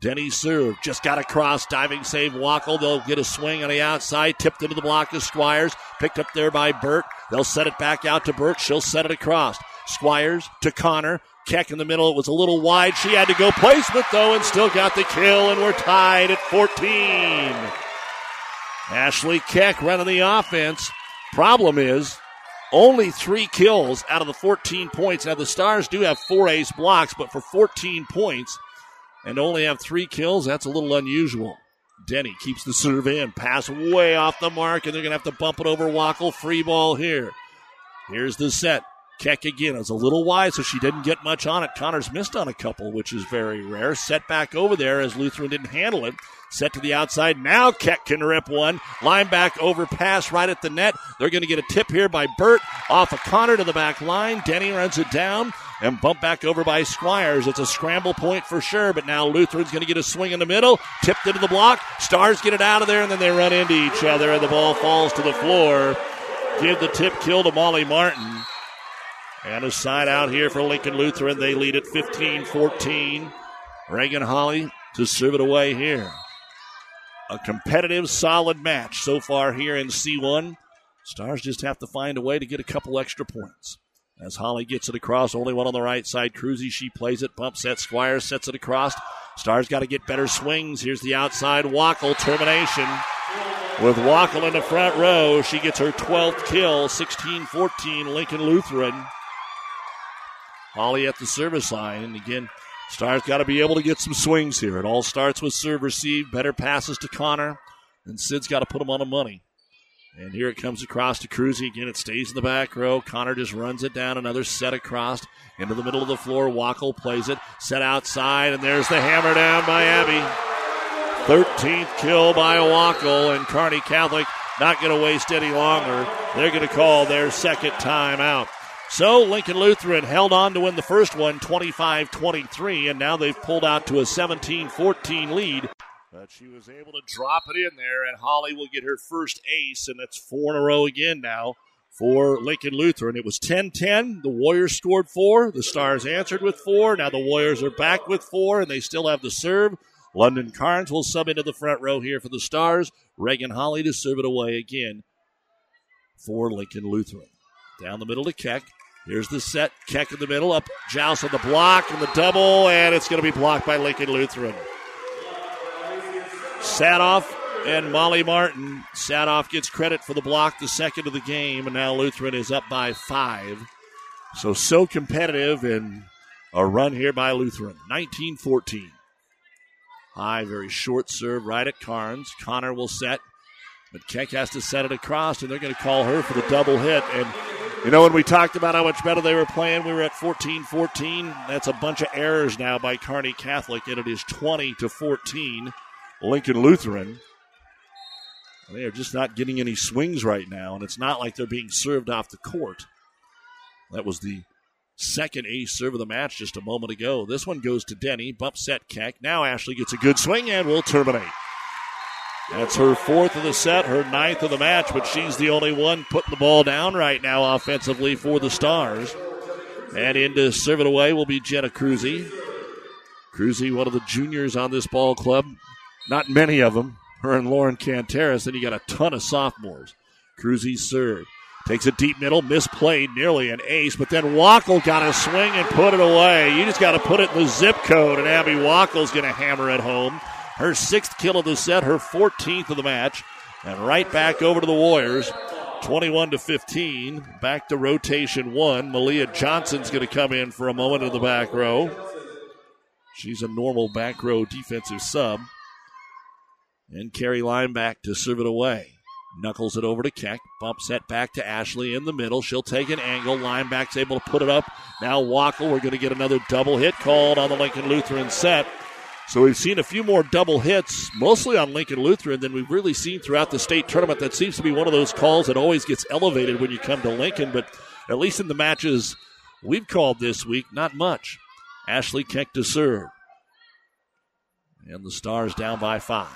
Denny serve. Just got across. Diving save Wackel. They'll get a swing on the outside. Tipped into the block of Squires. Picked up there by Burt. They'll set it back out to Burt. She'll set it across. Squires to Connor. Keck in the middle. It was a little wide. She had to go placement though and still got the kill. And we're tied at 14. Ashley Keck running the offense. Problem is, only three kills out of the 14 points. Now, the Stars do have four ace blocks, but for 14 points and only have three kills, that's a little unusual. Denny keeps the serve in. Pass way off the mark, and they're going to have to bump it over Wackel. Free ball here. Here's the set. Keck again is a little wide, so she didn't get much on it. Connors missed on a couple, which is very rare. Set back over there as Lutheran didn't handle it. Set to the outside. Now Keck can rip one. Lineback over pass right at the net. They're going to get a tip here by Burt off of Connor to the back line. Denny runs it down and bump back over by Squires. It's a scramble point for sure, but now Lutheran's going to get a swing in the middle. Tipped into the block. Stars get it out of there, and then they run into each other, and the ball falls to the floor. Give the tip kill to Molly Martin. And a side out here for Lincoln Lutheran. They lead at 15 14. Reagan Holly to serve it away here. A competitive, solid match so far here in C1. Stars just have to find a way to get a couple extra points. As Holly gets it across, only one on the right side. Cruzy, she plays it, bump set. Squire sets it across. Stars got to get better swings. Here's the outside Wackel termination. With Wackel in the front row, she gets her 12th kill, 16 14, Lincoln Lutheran. Holly at the service line. And again, Stars got to be able to get some swings here. It all starts with serve receive, better passes to Connor, and Sid's got to put him on the money. And here it comes across to Cruzy. Again, it stays in the back row. Connor just runs it down. Another set across into the middle of the floor. Wackel plays it. Set outside, and there's the hammer down by Abby. 13th kill by Wackel, and Kearney Catholic not going to waste any longer. They're going to call their second timeout. So Lincoln Lutheran held on to win the first one 25 23, and now they've pulled out to a 17 14 lead. But she was able to drop it in there, and Holly will get her first ace, and that's four in a row again now for Lincoln Lutheran. It was 10 10. The Warriors scored four. The Stars answered with four. Now the Warriors are back with four, and they still have the serve. London Carnes will sub into the front row here for the Stars. Reagan Holly to serve it away again for Lincoln Lutheran. Down the middle to Keck. Here's the set. Keck in the middle. Up Joust on the block and the double, and it's going to be blocked by Lincoln Lutheran. Sadoff and Molly Martin. Sadoff gets credit for the block, the second of the game, and now Lutheran is up by five. So, so competitive and a run here by Lutheran. 19 14. High, very short serve right at Carnes. Connor will set, but Keck has to set it across, and they're going to call her for the double hit. And, you know, when we talked about how much better they were playing, we were at 14 14. That's a bunch of errors now by Kearney Catholic, and it is 20 to 14. Lincoln Lutheran. They are just not getting any swings right now, and it's not like they're being served off the court. That was the second ace serve of the match just a moment ago. This one goes to Denny. Bump set Keck. Now Ashley gets a good swing and will terminate. That's her fourth of the set, her ninth of the match, but she's the only one putting the ball down right now offensively for the Stars. And in to serve it away will be Jenna Cruzy. Cruzy, one of the juniors on this ball club. Not many of them. Her and Lauren Canteras. Then you got a ton of sophomores. Cruzy serve. Takes a deep middle, misplayed, nearly an ace, but then Wackel got a swing and put it away. You just got to put it in the zip code, and Abby Wackel's going to hammer it home. Her sixth kill of the set, her 14th of the match, and right back over to the Warriors. 21 to 15. Back to rotation one. Malia Johnson's going to come in for a moment in the back row. She's a normal back row defensive sub. And Carrie Lineback to serve it away. Knuckles it over to Keck. Bump set back to Ashley in the middle. She'll take an angle. Lineback's able to put it up. Now Wackel. We're going to get another double hit called on the Lincoln Lutheran set. So we've seen a few more double hits, mostly on Lincoln Lutheran, than we've really seen throughout the state tournament. That seems to be one of those calls that always gets elevated when you come to Lincoln, but at least in the matches we've called this week, not much. Ashley Keck to serve. And the Stars down by five.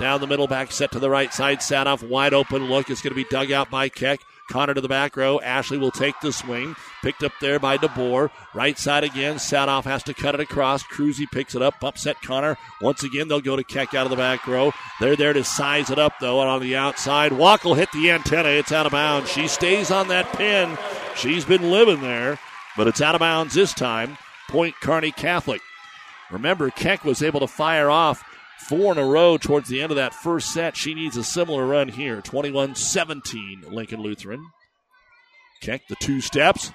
Down the middle, back set to the right side. Sadoff, wide open look. It's going to be dug out by Keck. Connor to the back row. Ashley will take the swing. Picked up there by DeBoer. Right side again. Sadoff has to cut it across. Cruzy picks it up. Upset Connor. Once again, they'll go to Keck out of the back row. They're there to size it up, though, and on the outside. Wackel hit the antenna. It's out of bounds. She stays on that pin. She's been living there, but it's out of bounds this time. Point Kearney Catholic. Remember, Keck was able to fire off four in a row towards the end of that first set. She needs a similar run here. 21 17, Lincoln Lutheran. Keck the two steps.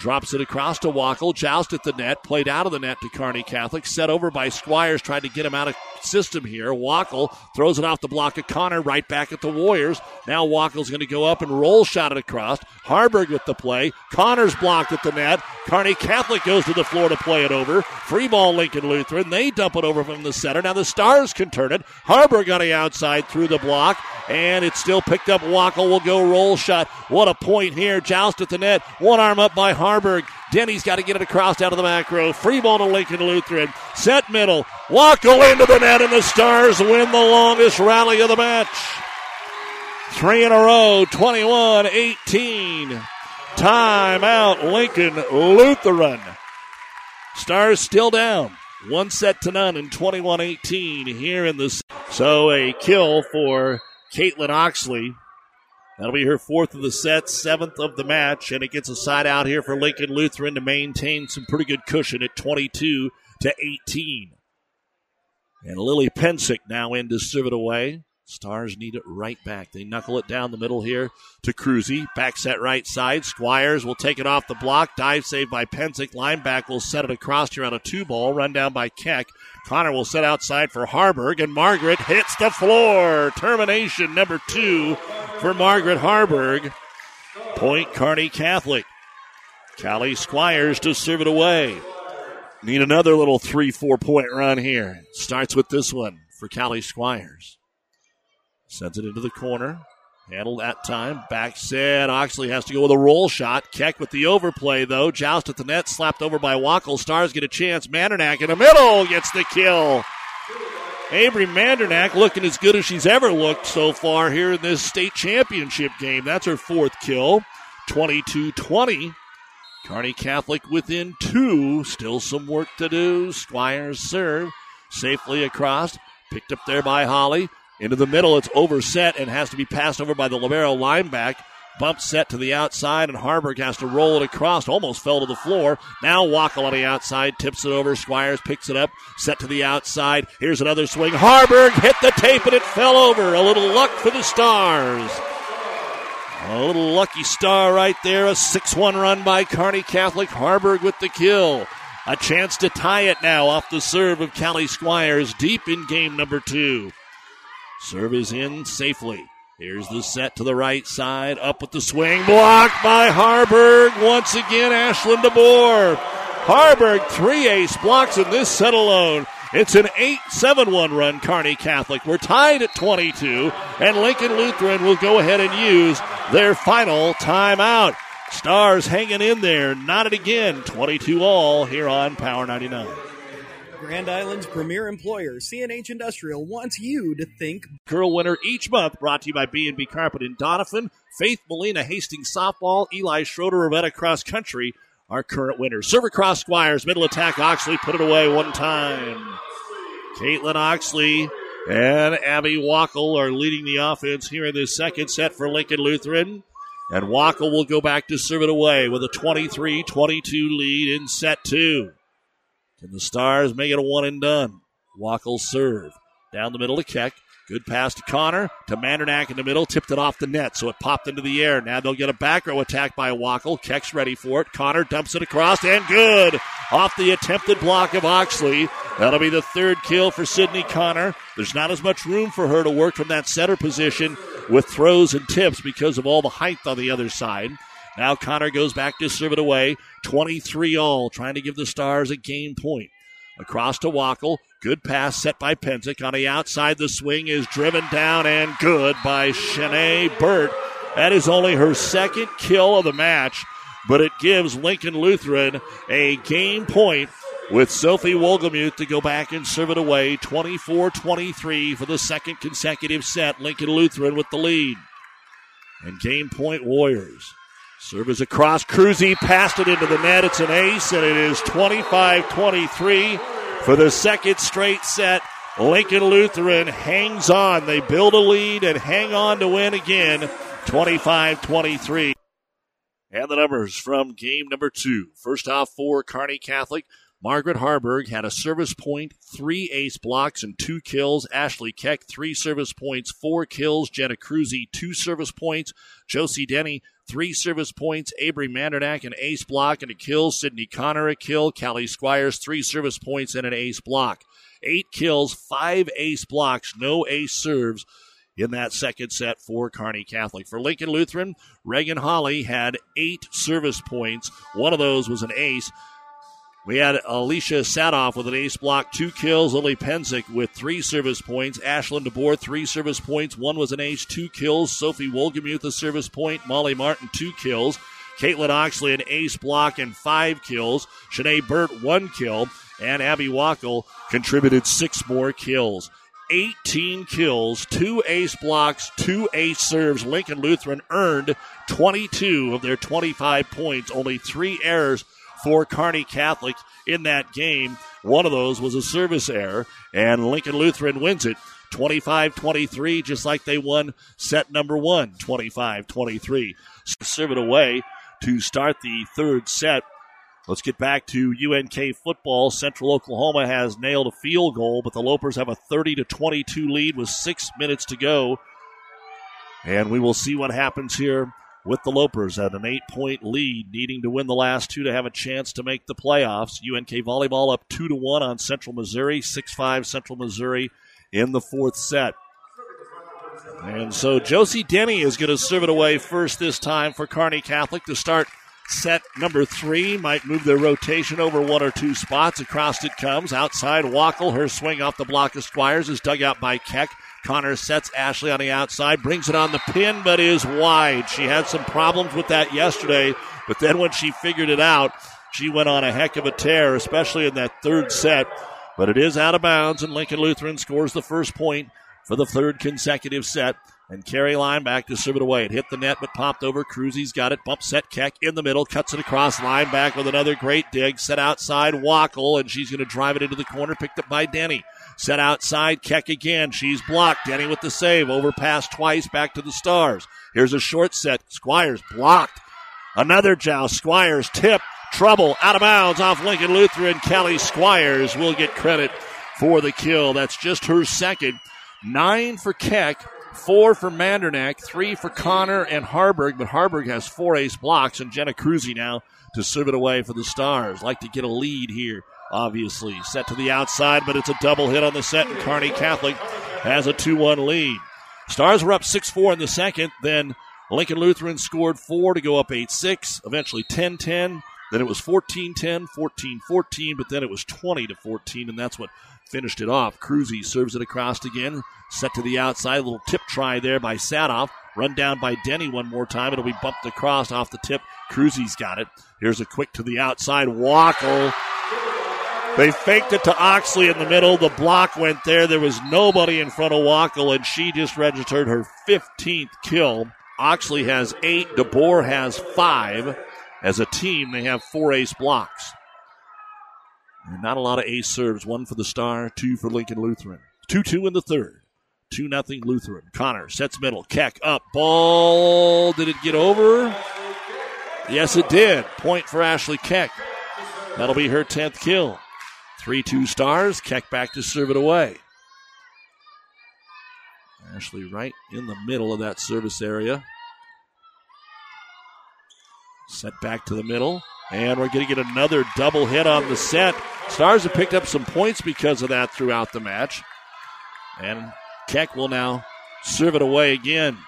Drops it across to Wackel. Joust at the net. Played out of the net to Kearney Catholic. Set over by Squires. Tried to get him out of system here. Wackel throws it off the block of Connor. Right back at the Warriors. Now Wackel's going to go up and roll shot it across. Harburg with the play. Connor's blocked at the net. Kearney Catholic goes to the floor to play it over. Free ball Lincoln Lutheran. They dump it over from the center. Now the Stars can turn it. Harburg on the outside through the block. And it's still picked up. Wackel will go roll shot. What a point here. Joust at the net. One arm up by Harburg. Denny's got to get it across out of the back row. Free ball to Lincoln Lutheran. Set middle. Wackel into the net, and the Stars win the longest rally of the match. Three in a row, 21 18. Timeout, Lincoln Lutheran. Stars still down. One set to none in 21 18 here in the. So a kill for Caitlin Oxley. That'll be her fourth of the set, seventh of the match, and it gets a side out here for Lincoln Lutheran to maintain some pretty good cushion at 22 to 18. And Lily Pensick now in to serve it away. Stars need it right back. They knuckle it down the middle here to Cruzy. Back set right side. Squires will take it off the block. Dive save by Pensick. Lineback will set it across here on a two ball. Run down by Keck. Connor will set outside for Harburg, and Margaret hits the floor. Termination number two for Margaret Harburg. Point Kearney Catholic. Callie Squires to serve it away. Need another little three, four point run here. Starts with this one. for Callie Squires. Sends it into the corner. Handled that time. Back set. Oxley has to go with a roll shot. Keck with the overplay, though. Joust at the net. Slapped over by Wackel. Stars get a chance. Mandernack in the middle gets the kill. Avery Mandernack looking as good as she's ever looked so far here in this state championship game. That's her fourth kill. 22 20. Kearney Catholic within two. Still some work to do. Squires serve safely across. Picked up there by Holly. Into the middle, it's overset and has to be passed over by the Libero lineback. Bump set to the outside, and Harburg has to roll it across. Almost fell to the floor. Now Wackel on the outside, tips it over. Squires picks it up, set to the outside. Here's another swing. Harburg hit the tape, and it fell over. A little luck for the Stars. A little lucky star right there. A 6 1 run by Kearney Catholic. Harburg with the kill. A chance to tie it now off the serve of Callie Squires deep in game number two. Serve is in safely. Here's the set to the right side. Up with the swing. Blocked by Harburg. Once again, Ashland DeBoer. Harburg, three ace blocks in this set alone. It's an 8 7 1 run, Kearney Catholic. We're tied at 22, and Lincoln Lutheran will go ahead and use their final timeout. Stars hanging in there. Not it again. 22 all here on Power 99. Grand Island's premier employer, CNH Industrial, wants you to think. Curl winner each month brought to you by B&B Carpet in Doniphan, Faith Molina Hastings Softball, Eli Schroeder Ravenna Cross Country, our current winners. Server Cross Squires, middle attack Oxley, put it away one time. Caitlin Oxley and Abby Wackel are leading the offense here in this second set for Lincoln Lutheran. And Wackel will go back to serve it away with a 23 22 lead in set two. Can the Stars make it a one and done? Wackel serve. Down the middle to Keck. Good pass to Connor. To Mandernack in the middle. Tipped it off the net, so it popped into the air. Now they'll get a back row attack by Wackel. Keck's ready for it. Connor dumps it across and good. Off the attempted block of Oxley. That'll be the third kill for Sydney Connor. There's not as much room for her to work from that center position with throws and tips because of all the height on the other side. Now Connor goes back to serve it away. 23 all, trying to give the Stars a game point. Across to Wackel. Good pass set by Penzick. On the outside, the swing is driven down and good by Shanae Burt. That is only her second kill of the match, but it gives Lincoln Lutheran a game point with Sophie Wolgemuth to go back and serve it away 24 23 for the second consecutive set. Lincoln Lutheran with the lead. And game point Warriors. Serve is across. Cruzy passed it into the net. It's an ace, and it is 25 23 for the second straight set. Lincoln Lutheran hangs on. They build a lead and hang on to win again 25 23. And the numbers from game number two. First off for Kearney Catholic. Margaret Harburg had a service point, three ace blocks, and two kills. Ashley Keck, three service points, four kills. Jenna Cruzy, two service points. Josie Denny, three service points. Avery Mandernack, an ace block and a kill. Sydney Connor, a kill. Callie Squires, three service points and an ace block. Eight kills, five ace blocks, no ace serves in that second set for Kearney Catholic. For Lincoln Lutheran, Reagan Holly had eight service points. One of those was an ace. We had Alicia Sadoff with an ace block, two kills. Lily Penzick with three service points. Ashland DeBoer, three service points. One was an ace, two kills. Sophie Wolgemuth, a service point. Molly Martin, two kills. Caitlin Oxley, an ace block and five kills. Shanae Burt, one kill. And Abby Wackel contributed six more kills. 18 kills, two ace blocks, two ace serves. Lincoln Lutheran earned 22 of their 25 points, only three errors for Kearney Catholic in that game. One of those was a service error, and Lincoln Lutheran wins it 25 23, just like they won set number one 25 23. Serve it away to start the third set. Let's get back to UNK football. Central Oklahoma has nailed a field goal, but the Lopers have a 30 to 22 lead with six minutes to go. And we will see what happens here with the Lopers at an eight point lead, needing to win the last two to have a chance to make the playoffs. UNK volleyball up two to one on Central Missouri, six five Central Missouri in the fourth set. And so Josie Denny is going to serve it away first this time for Kearney Catholic to start set number three might move their rotation over one or two spots. Across it comes. Outside, Wackel. Her swing off the block of Squires is dug out by Keck. Connor sets Ashley on the outside, brings it on the pin, but is wide. She had some problems with that yesterday, but then when she figured it out, she went on a heck of a tear, especially in that third set. But it is out of bounds, and Lincoln Lutheran scores the first point for the third consecutive set. And Carrie back to serve it away. It hit the net, but popped over. Cruzy's got it. Bump set Keck in the middle. Cuts it across. Lineback with another great dig. Set outside Wackel, and she's going to drive it into the corner. Picked up by Denny. Set outside Keck again. She's blocked. Denny with the save. Overpass twice. Back to the Stars. Here's a short set. Squires blocked. Another joust. Squires tip. Trouble. Out of bounds off Lincoln Lutheran. Kelly Squires will get credit for the kill. That's just her second. Nine for Keck four for Mandernack, three for Connor and Harburg, but Harburg has four ace blocks, and Jenna Cruzy now to serve it away for the Stars. Like to get a lead here, obviously. Set to the outside, but it's a double hit on the set, and Kearney Catholic has a 2 1 lead. Stars were up 6 4 in the second, then Lincoln Lutheran scored four to go up 8 6, eventually 10 10. Then it was 14 10, 14 14, but then it was 20 to 14, and that's what finished it off. Cruzy serves it across again. Set to the outside. Little tip try there by Sadoff. Run down by Denny one more time. It'll be bumped across off the tip. Cruzy's got it. Here's a quick to the outside. Wackel. They faked it to Oxley in the middle. The block went there. There was nobody in front of Wackel, and she just registered her 15th kill. Oxley has eight. DeBoer has five. As a team, they have four ace blocks. And not a lot of ace serves. One for the Star, two for Lincoln Lutheran. 2 2 in the third. 2 0 Lutheran. Connor sets middle. Keck up. Ball. Did it get over? Yes, it did. Point for Ashley Keck. That'll be her 10th kill. 3 2 stars. Keck back to serve it away. Ashley right in the middle of that service area. Set back to the middle. And we're going to get another double hit on the set. Stars have picked up some points because of that throughout the match. And Keck will now serve it away again.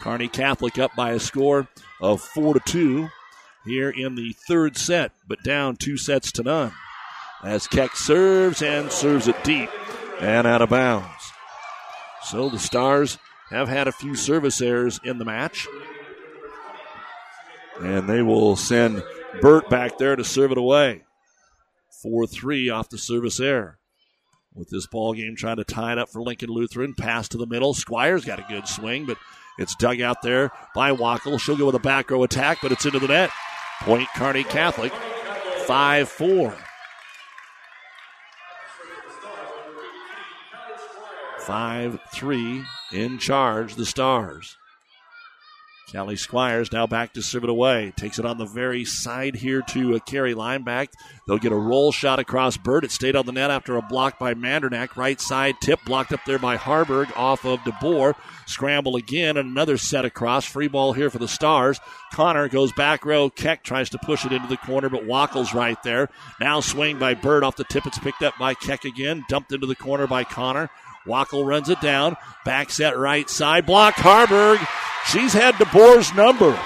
Kearney Catholic up by a score of 4 to 2 here in the third set, but down two sets to none. As Keck serves and serves it deep and out of bounds. So the Stars have had a few service errors in the match. And they will send Burt back there to serve it away. 4 3 off the service error with this ball game trying to tie it up for Lincoln Lutheran. Pass to the middle. Squires got a good swing, but it's dug out there by Wackel. She'll go with a back row attack, but it's into the net. Point Kearney Catholic, 5 4. Five three in charge, the Stars. Kelly Squires now back to serve it away. Takes it on the very side here to a carry line. They'll get a roll shot across Burt. It stayed on the net after a block by Mandernack. Right side tip blocked up there by Harburg off of DeBoer. Scramble again and another set across. Free ball here for the Stars. Connor goes back row. Keck tries to push it into the corner, but Wackles right there. Now swing by Burt off the tip. It's picked up by Keck again. Dumped into the corner by Connor. Wackel runs it down. Back set right side. Block Harburg. She's had DeBoer's number.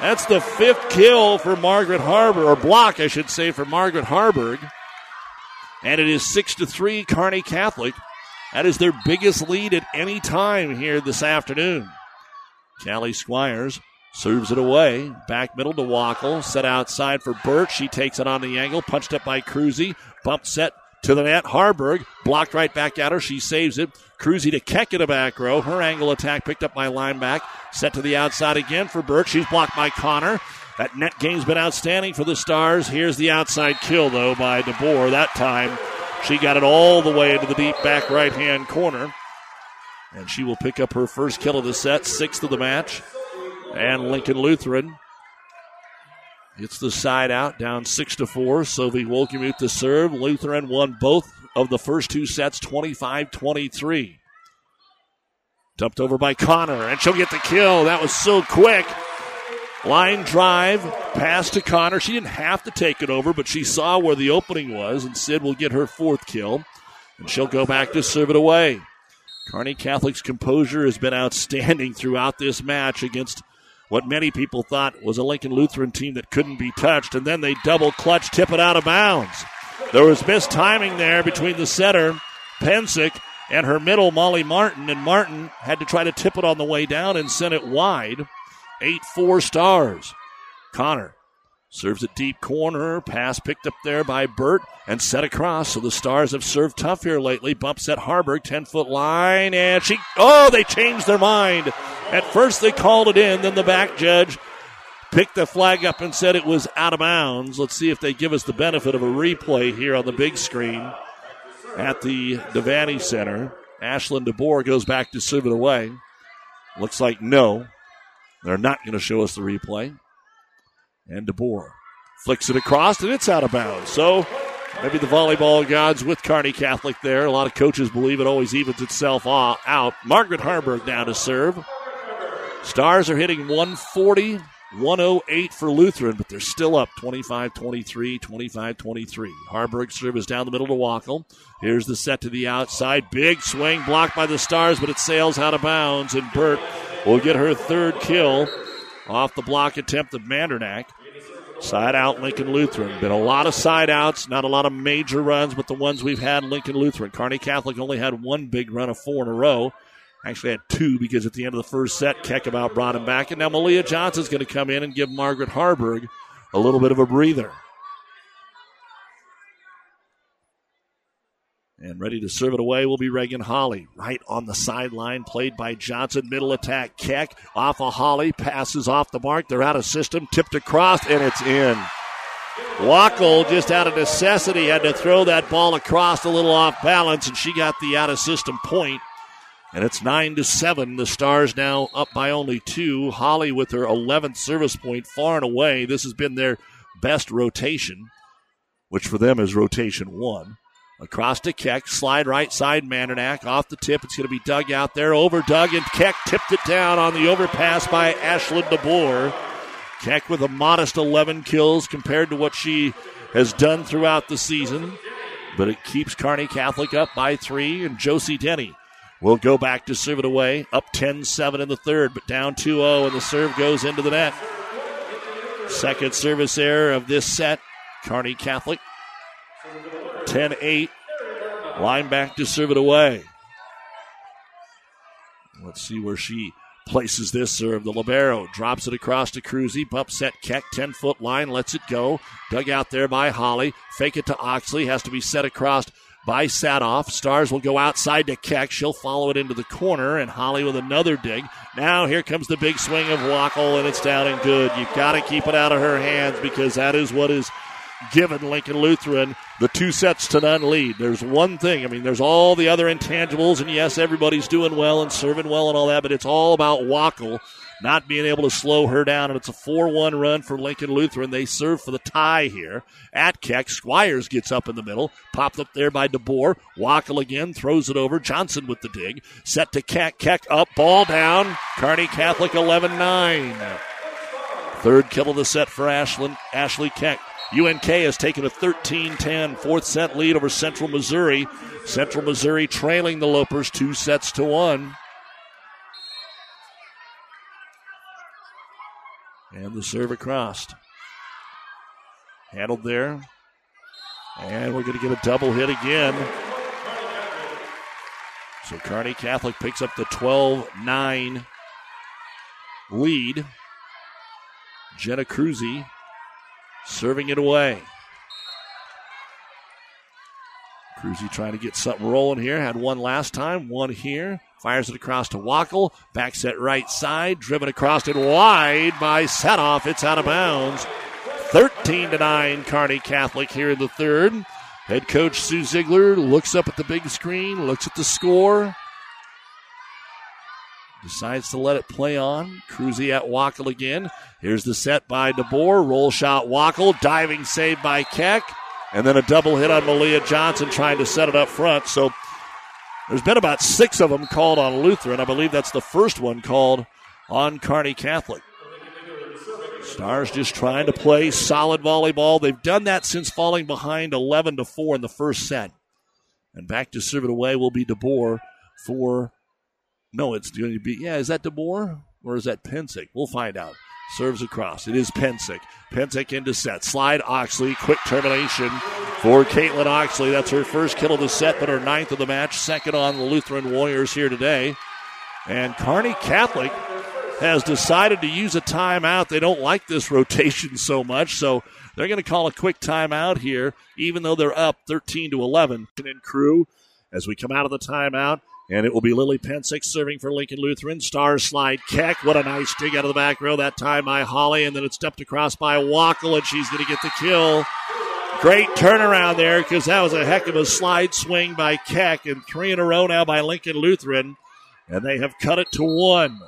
That's the fifth kill for Margaret Harburg, or block, I should say, for Margaret Harburg. And it is six to three, Kearney Catholic. That is their biggest lead at any time here this afternoon. Callie Squires serves it away. Back middle to Wackel. Set outside for Burt. She takes it on the angle. Punched up by Cruzy. Bump set to the net. Harburg blocked right back at her. She saves it. Cruzy to Keck in the back row. Her angle attack picked up by lineback. Set to the outside again for Burt. She's blocked by Connor. That net game's been outstanding for the Stars. Here's the outside kill, though, by DeBoer. That time, she got it all the way into the deep back right hand corner. And she will pick up her first kill of the set, sixth of the match. And Lincoln Lutheran it's the side out, down six to four. Sophie Wolgemuth to serve. Lutheran won both of the first two sets, 25-23. Dumped over by Connor, and she'll get the kill. That was so quick. Line drive, pass to Connor. She didn't have to take it over, but she saw where the opening was, and Sid will get her fourth kill. And she'll go back to serve it away. Kearney Catholic's composure has been outstanding throughout this match against what many people thought was a Lincoln Lutheran team that couldn't be touched, and then they double clutch, tip it out of bounds. There was missed timing there between the setter, Pensick, and her middle, Molly Martin, and Martin had to try to tip it on the way down and send it wide. 8 4 stars. Connor serves a deep corner. Pass picked up there by Burt and set across. So the Stars have served tough here lately. Bumps at Harburg, 10 foot line, and she, oh, they changed their mind. At first they called it in, then the back judge picked the flag up and said it was out of bounds. Let's see if they give us the benefit of a replay here on the big screen at the Devaney Center. Ashlyn DeBoer goes back to serve it away. Looks like no. They're not going to show us the replay. And DeBoer flicks it across, and it's out of bounds. So maybe the volleyball gods with Kearney Catholic there. A lot of coaches believe it always evens itself out. Margaret Harburg now to serve. Stars are hitting 140, 108 for Lutheran, but they're still up 25 23, 25 23. Harburg service down the middle to Wackel. Here's the set to the outside. Big swing blocked by the Stars, but it sails out of bounds, and Burt will get her third kill off the block attempt of Mandernack. Side out Lincoln Lutheran. Been a lot of side outs, not a lot of major runs, but the ones we've had Lincoln Lutheran. Kearney Catholic only had one big run of four in a row. Actually had two because at the end of the first set, about brought him back. And now Malia Johnson's going to come in and give Margaret Harburg a little bit of a breather. And ready to serve it away will be Reagan Holly. Right on the sideline, played by Johnson. Middle attack, Keck off of Holly, passes off the mark. They're out of system, tipped across, and it's in. Wackel, just out of necessity, had to throw that ball across a little off balance, and she got the out of system point. And it's nine to seven. The Stars now up by only two. Holly with her 11th service point, far and away. This has been their best rotation, which for them is rotation one. Across to Keck, slide right side, Mandernack off the tip. It's going to be dug out there, over Doug, and Keck tipped it down on the overpass by Ashlyn DeBoer. Keck with a modest 11 kills compared to what she has done throughout the season, but it keeps Kearney Catholic up by three, and Josie Denny will go back to serve it away, up 10 7 in the third, but down 2 0, and the serve goes into the net. Second service error of this set, Kearney Catholic 10 8. Lineback to serve it away. Let's see where she places this serve. The Libero drops it across to Cruzy. Bump set Keck, 10 foot line, lets it go. Dug out there by Holly. Fake it to Oxley. Has to be set across by Sadoff. Stars will go outside to Keck. She'll follow it into the corner, and Holly with another dig. Now here comes the big swing of Wackel, and it's down and good. You've got to keep it out of her hands because that is what is given Lincoln Lutheran the two sets to none lead. There's one thing. I mean, there's all the other intangibles, and yes, everybody's doing well and serving well and all that, but it's all about Wackel not being able to slow her down. And it's a 4 1 run for Lincoln Lutheran. They serve for the tie here at Keck. Squires gets up in the middle, popped up there by DeBoer. Wackel again throws it over. Johnson with the dig. Set to Keck. Keck up, ball down. Kearney Catholic 11 9. Third kill of the set for Ashland, Ashley Keck. UNK has taken a 13 10 fourth set lead over Central Missouri. Central Missouri trailing the Lopers two sets to one. And the serve across. Handled there. And we're going to get a double hit again. So Kearney Catholic picks up the 12 9 lead. Jenna Cruzy serving it away. Cruzy trying to get something rolling here. Had one last time, one here. Fires it across to Wackel. Back set right side. Driven across it wide by Sadoff. It's out of bounds. 13 to 9, Kearney Catholic here in the third. Head coach Sue Ziegler looks up at the big screen, looks at the score, decides to let it play on. Cruzy at Wackel again. Here's the set by DeBoer. Roll shot Wackel. Diving save by Keck. And then a double hit on Malia Johnson trying to set it up front. So there's been about six of them called on Lutheran. I believe that's the first one called on Kearney Catholic. Stars just trying to play solid volleyball. They've done that since falling behind 11 to 4 in the first set. And back to serve it away will be DeBoer for. No, it's going to be. Yeah, is that DeBoer? Or is that Pensick? We'll find out. Serves across. It is Pensick. Pensick into set. Slide Oxley. Quick termination for Caitlin Oxley. That's her first kill of the set, but her ninth of the match. Second on the Lutheran Warriors here today. And Kearney Catholic has decided to use a timeout. They don't like this rotation so much, so they're going to call a quick timeout here, even though they're up 13 to 11. And crew as we come out of the timeout. And it will be Lily Pensick serving for Lincoln Lutheran. Star slide Keck. What a nice dig out of the back row that time by Holly. And then it's stepped across by Wackel, and she's going to get the kill. Great turnaround there because that was a heck of a slide swing by Keck. And three in a row now by Lincoln Lutheran. And they have cut it to one.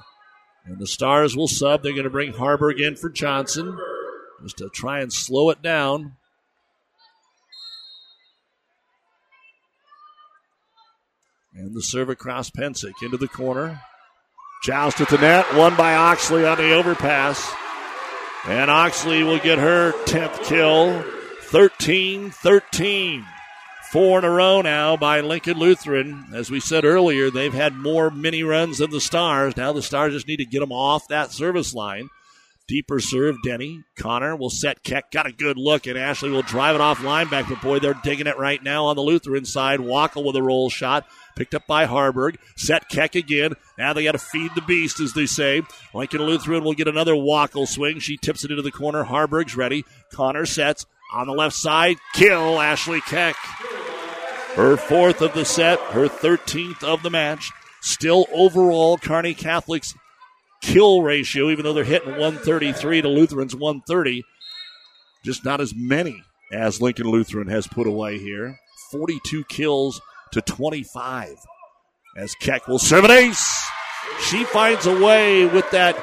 And the Stars will sub. They're going to bring Harburg in for Johnson just to try and slow it down. And the serve across Pensick into the corner. Joust at the net, won by Oxley on the overpass. And Oxley will get her 10th kill. 13 13. Four in a row now by Lincoln Lutheran. As we said earlier, they've had more mini runs than the Stars. Now the Stars just need to get them off that service line. Deeper serve, Denny. Connor will set Keck. Got a good look, and Ashley will drive it off linebacker. But boy, they're digging it right now on the Lutheran side. Wackel with a roll shot. Picked up by Harburg. Set Keck again. Now they got to feed the beast, as they say. Lincoln Lutheran will get another Wackel swing. She tips it into the corner. Harburg's ready. Connor sets on the left side. Kill Ashley Keck. Her fourth of the set, her 13th of the match. Still overall, Kearney Catholic's kill ratio, even though they're hitting 133 to Lutheran's 130. Just not as many as Lincoln Lutheran has put away here. 42 kills to 25. As Keck will serve an ace. She finds a way with that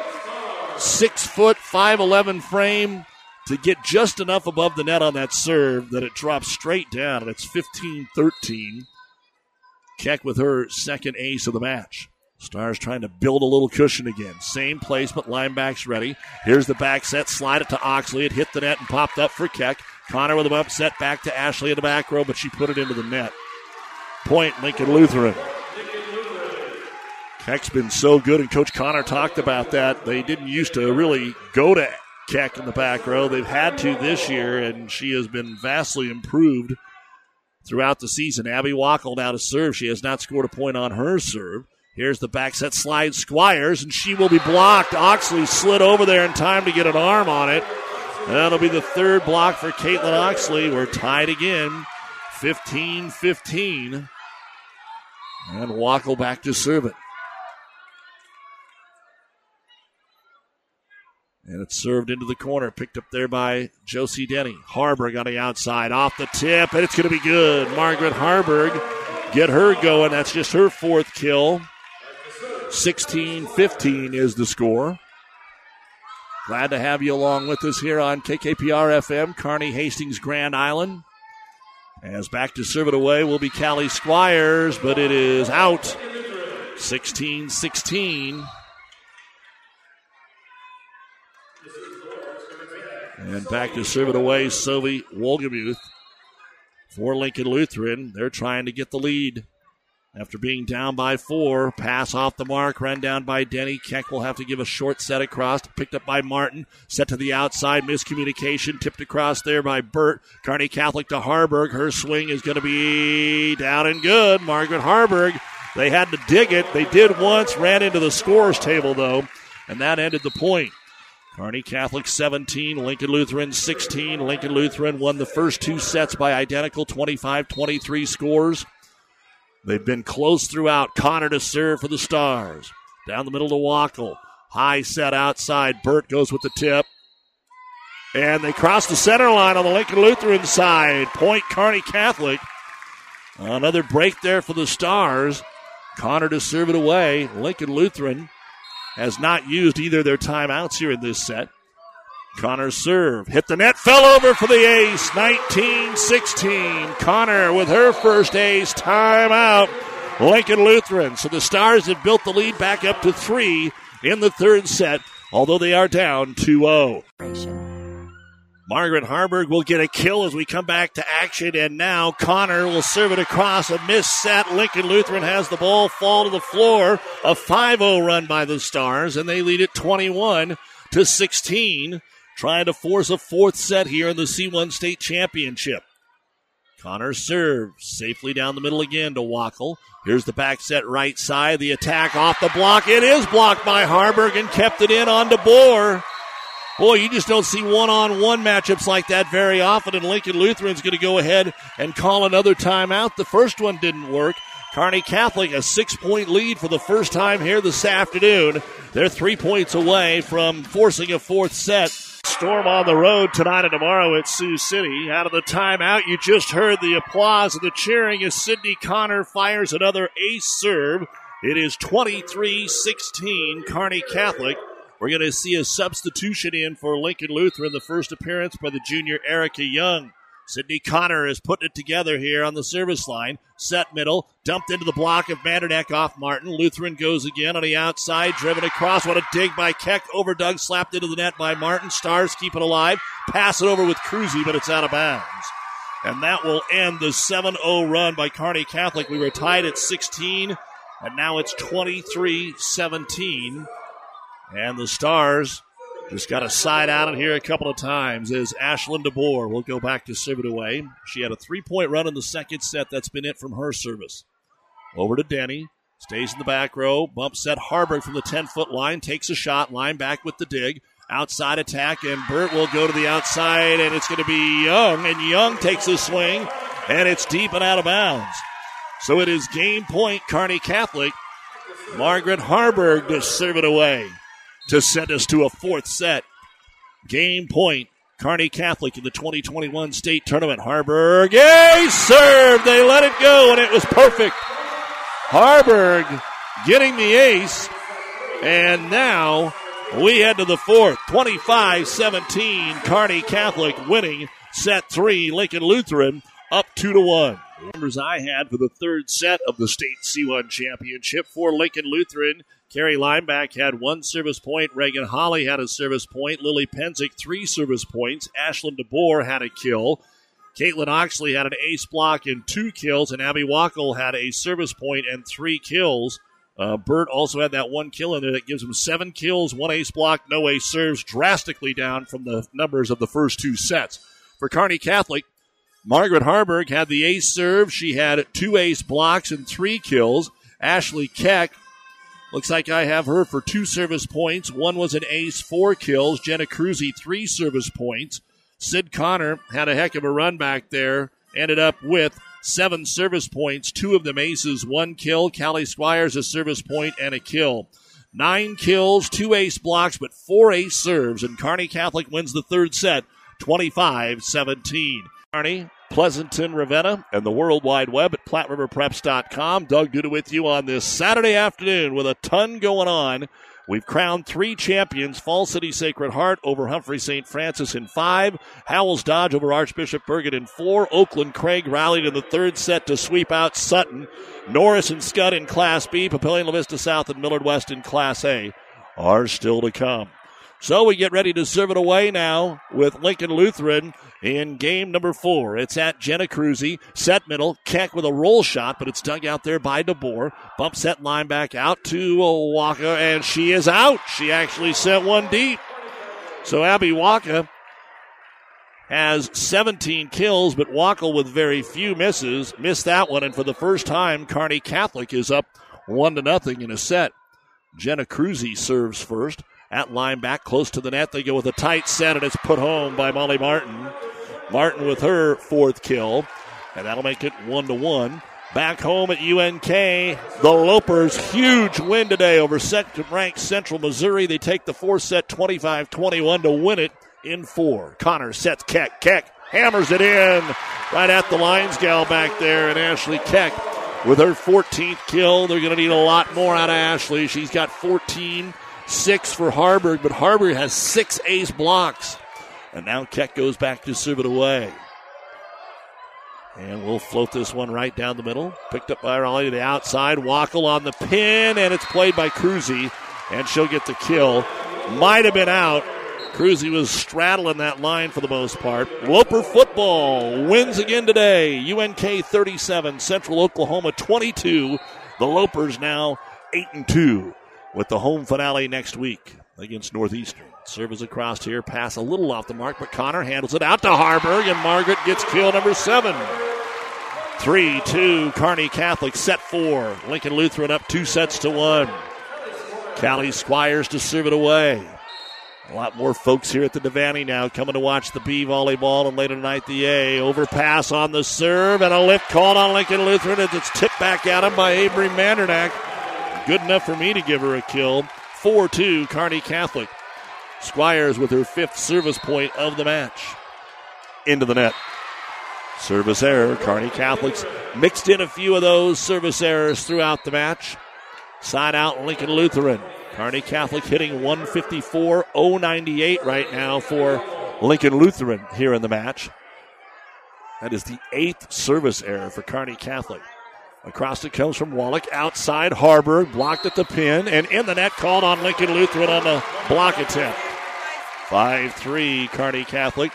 six foot, 5'11 frame to get just enough above the net on that serve that it drops straight down, and it's 15 13. Keck with her second ace of the match. Stars trying to build a little cushion again. Same placement, Lineback's ready. Here's the back set, slide it to Oxley. It hit the net and popped up for Keck. Connor with a bump set back to Ashley in the back row, but she put it into the net. Point Lincoln Lutheran. Keck's been so good, and Coach Connor talked about that. They didn't used to really go to Keck in the back row. They've had to this year, and she has been vastly improved throughout the season. Abby Wackel now to serve. She has not scored a point on her serve. Here's the back set slide Squires, and she will be blocked. Oxley slid over there in time to get an arm on it. That'll be the third block for Caitlin Oxley. We're tied again, 15 15. And Wackel back to serve it. And it's served into the corner, picked up there by Josie Denny. Harburg on the outside, off the tip, and it's going to be good. Margaret Harburg, get her going. That's just her fourth kill. 16 15 is the score. Glad to have you along with us here on KKPR FM, Kearney Hastings, Grand Island. As back to serve it away will be Callie Squires, but it is out. 16 16. And back to serve it away, Sylvie Wolgemuth for Lincoln Lutheran. They're trying to get the lead. After being down by four, pass off the mark, run down by Denny. Keck will have to give a short set across, picked up by Martin, set to the outside, miscommunication, tipped across there by Burt. Kearney Catholic to Harburg. Her swing is going to be down and good. Margaret Harburg, they had to dig it. They did once, ran into the scores table though, and that ended the point. Kearney Catholic 17, Lincoln Lutheran 16. Lincoln Lutheran won the first two sets by identical 25 23 scores. They've been close throughout. Connor to serve for the Stars. Down the middle to Wackel. High set outside. Burt goes with the tip. And they cross the center line on the Lincoln Lutheran side. Point Kearney Catholic. Another break there for the Stars. Connor to serve it away. Lincoln Lutheran has not used either their timeouts here in this set. Connor serve. Hit the net. Fell over for the ace. 19 16. Connor with her first ace. Timeout. Lincoln Lutheran. So the Stars have built the lead back up to three in the third set, although they are down 2 0. Margaret Harburg will get a kill as we come back to action, and now Connor will serve it across a miss set. Lincoln Lutheran has the ball fall to the floor. A 5 0 run by the Stars, and they lead it 21 to 16, trying to force a fourth set here in the C1 State Championship. Connor serves safely down the middle again to Wackel. Here's the back set right side. The attack off the block. It is blocked by Harburg and kept it in on DeBoer. Boy, you just don't see one on one matchups like that very often, and Lincoln Lutheran's going to go ahead and call another timeout. The first one didn't work. Kearney Catholic a six point lead for the first time here this afternoon. They're three points away from forcing a fourth set. Storm on the road tonight and tomorrow at Sioux City. Out of the timeout, you just heard the applause and the cheering as Sydney Connor fires another ace serve. It is 23 16, Kearney Catholic. We're going to see a substitution in for Lincoln Lutheran, the first appearance by the junior Erica Young. Sydney Connor is putting it together here on the service line. Set middle, dumped into the block of Mandernack off Martin. Lutheran goes again on the outside, driven across. What a dig by Keck. Over Doug, slapped into the net by Martin. Stars keep it alive. Pass it over with Cruzy, but it's out of bounds. And that will end the 7 0 run by Kearney Catholic. We were tied at 16, and now it's 23 17. And the Stars just got a side out in here a couple of times as Ashlyn DeBoer will go back to serve it away. She had a three point run in the second set. That's been it from her service. Over to Denny. Stays in the back row. Bump set Harburg from the 10 foot line. Takes a shot. Lineback with the dig. Outside attack. And Burt will go to the outside. And it's going to be Young. And Young takes a swing. And it's deep and out of bounds. So it is game point, Kearney Catholic. Margaret Harburg to serve it away to send us to a fourth set. Game point. Kearney Catholic in the 2021 state tournament. Harburg, yay, serve. They let it go, and it was perfect. Harburg getting the ace, and now we head to the fourth. 25 17. Kearney Catholic winning set three. Lincoln Lutheran up two to one. Numbers I had for the third set of the state C1 championship for Lincoln Lutheran. Carrie Lineback had one service point. Reagan Holly had a service point. Lily Penzick, three service points. Ashlyn DeBoer had a kill. Caitlin Oxley had an ace block and two kills, and Abby Wackel had a service point and three kills. Uh, Burt also had that one kill in there that gives him seven kills, one ace block, no ace serves, drastically down from the numbers of the first two sets. For Kearney Catholic, Margaret Harburg had the ace serve. She had two ace blocks and three kills. Ashley Keck Looks like I have her for two service points. One was an ace, four kills. Jenna Cruzy, three service points. Sid Connor had a heck of a run back there. Ended up with seven service points, two of them aces, one kill. Callie Squires, a service point and a kill. Nine kills, two ace blocks, but four ace serves. And Kearney Catholic wins the third set, 25 17. Kearney Pleasanton, Ravenna, and the World Wide Web at PlatteRiverPreps.com. Doug Duda with you on this Saturday afternoon with a ton going on. We've crowned three champions Falls City Sacred Heart over Humphrey St. Francis in five, Howells Dodge over Archbishop Bergan in four, Oakland Craig rallied in the third set to sweep out Sutton, Norris and Skutt in Class B, Papillion La Vista South and Millard West in Class A are still to come. So we get ready to serve it away now with Lincoln Lutheran in game number four. It's at Jenna Cruzy. Set middle. Keck with a roll shot, but it's dug out there by DeBoer. Bump set Lineback out to Wackel, and she is out. She actually sent one deep. So Abby Wackel has 17 kills, but Wackel with very few misses missed that one. And for the first time, Kearney Catholic is up one to nothing in a set. Jenna Cruzy serves first at Lineback close to the net. They go with a tight set, and it's put home by Molly Martin. Martin with her fourth kill, and that'll make it one to one. Back home at UNK, the Lopers, huge win today over second ranked Central Missouri. They take the four set 25 21 to win it in four. Connor sets Keck. Keck hammers it in right at the lines gal back there, and Ashley Keck with her 14th kill. They're going to need a lot more out of Ashley. She's got 14 six for Harburg, but Harburg has six ace blocks. And now Keck goes back to serve it away. And we'll float this one right down the middle. Picked up by Raleigh to the outside. Wackel on the pin, and it's played by Cruzy, and she'll get the kill. Might have been out. Cruzy was straddling that line for the most part. Loper football wins again today. UNK 37, Central Oklahoma 22. The Lopers now 8 and 2 with the home finale next week against Northeastern. Service across here, pass a little off the mark, but Connor handles it out to Harburg, and Margaret gets kill number seven. 3 2, Kearney Catholic set four. Lincoln Lutheran up two sets to one. Callie Squires to serve it away. A lot more folks here at the Devaney now coming to watch the B volleyball and later tonight the A. Overpass on the serve and a lift called on Lincoln Lutheran as it's tipped back at him by Avery Mandernack. Good enough for me to give her a kill. 4 2, Kearney Catholic. Squires with her fifth service point of the match. Into the net. Service error. Kearney Catholics mixed in a few of those service errors throughout the match. Side out Lincoln Lutheran. Kearney Catholic hitting 154 098 right now for Lincoln Lutheran here in the match. That is the eighth service error for Kearney Catholic. Across it comes from Wallach. Outside Harburg, blocked at the pin, and in the net called on Lincoln Lutheran on the block attempt. 5 3 Kearney Catholic.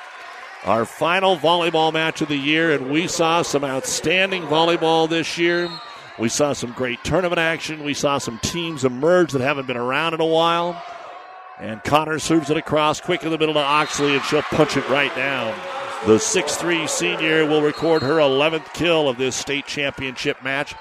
Our final volleyball match of the year, and we saw some outstanding volleyball this year. We saw some great tournament action. We saw some teams emerge that haven't been around in a while. And Connor serves it across quick in the middle to Oxley, and she'll punch it right down. The 6'3 senior will record her 11th kill of this state championship match.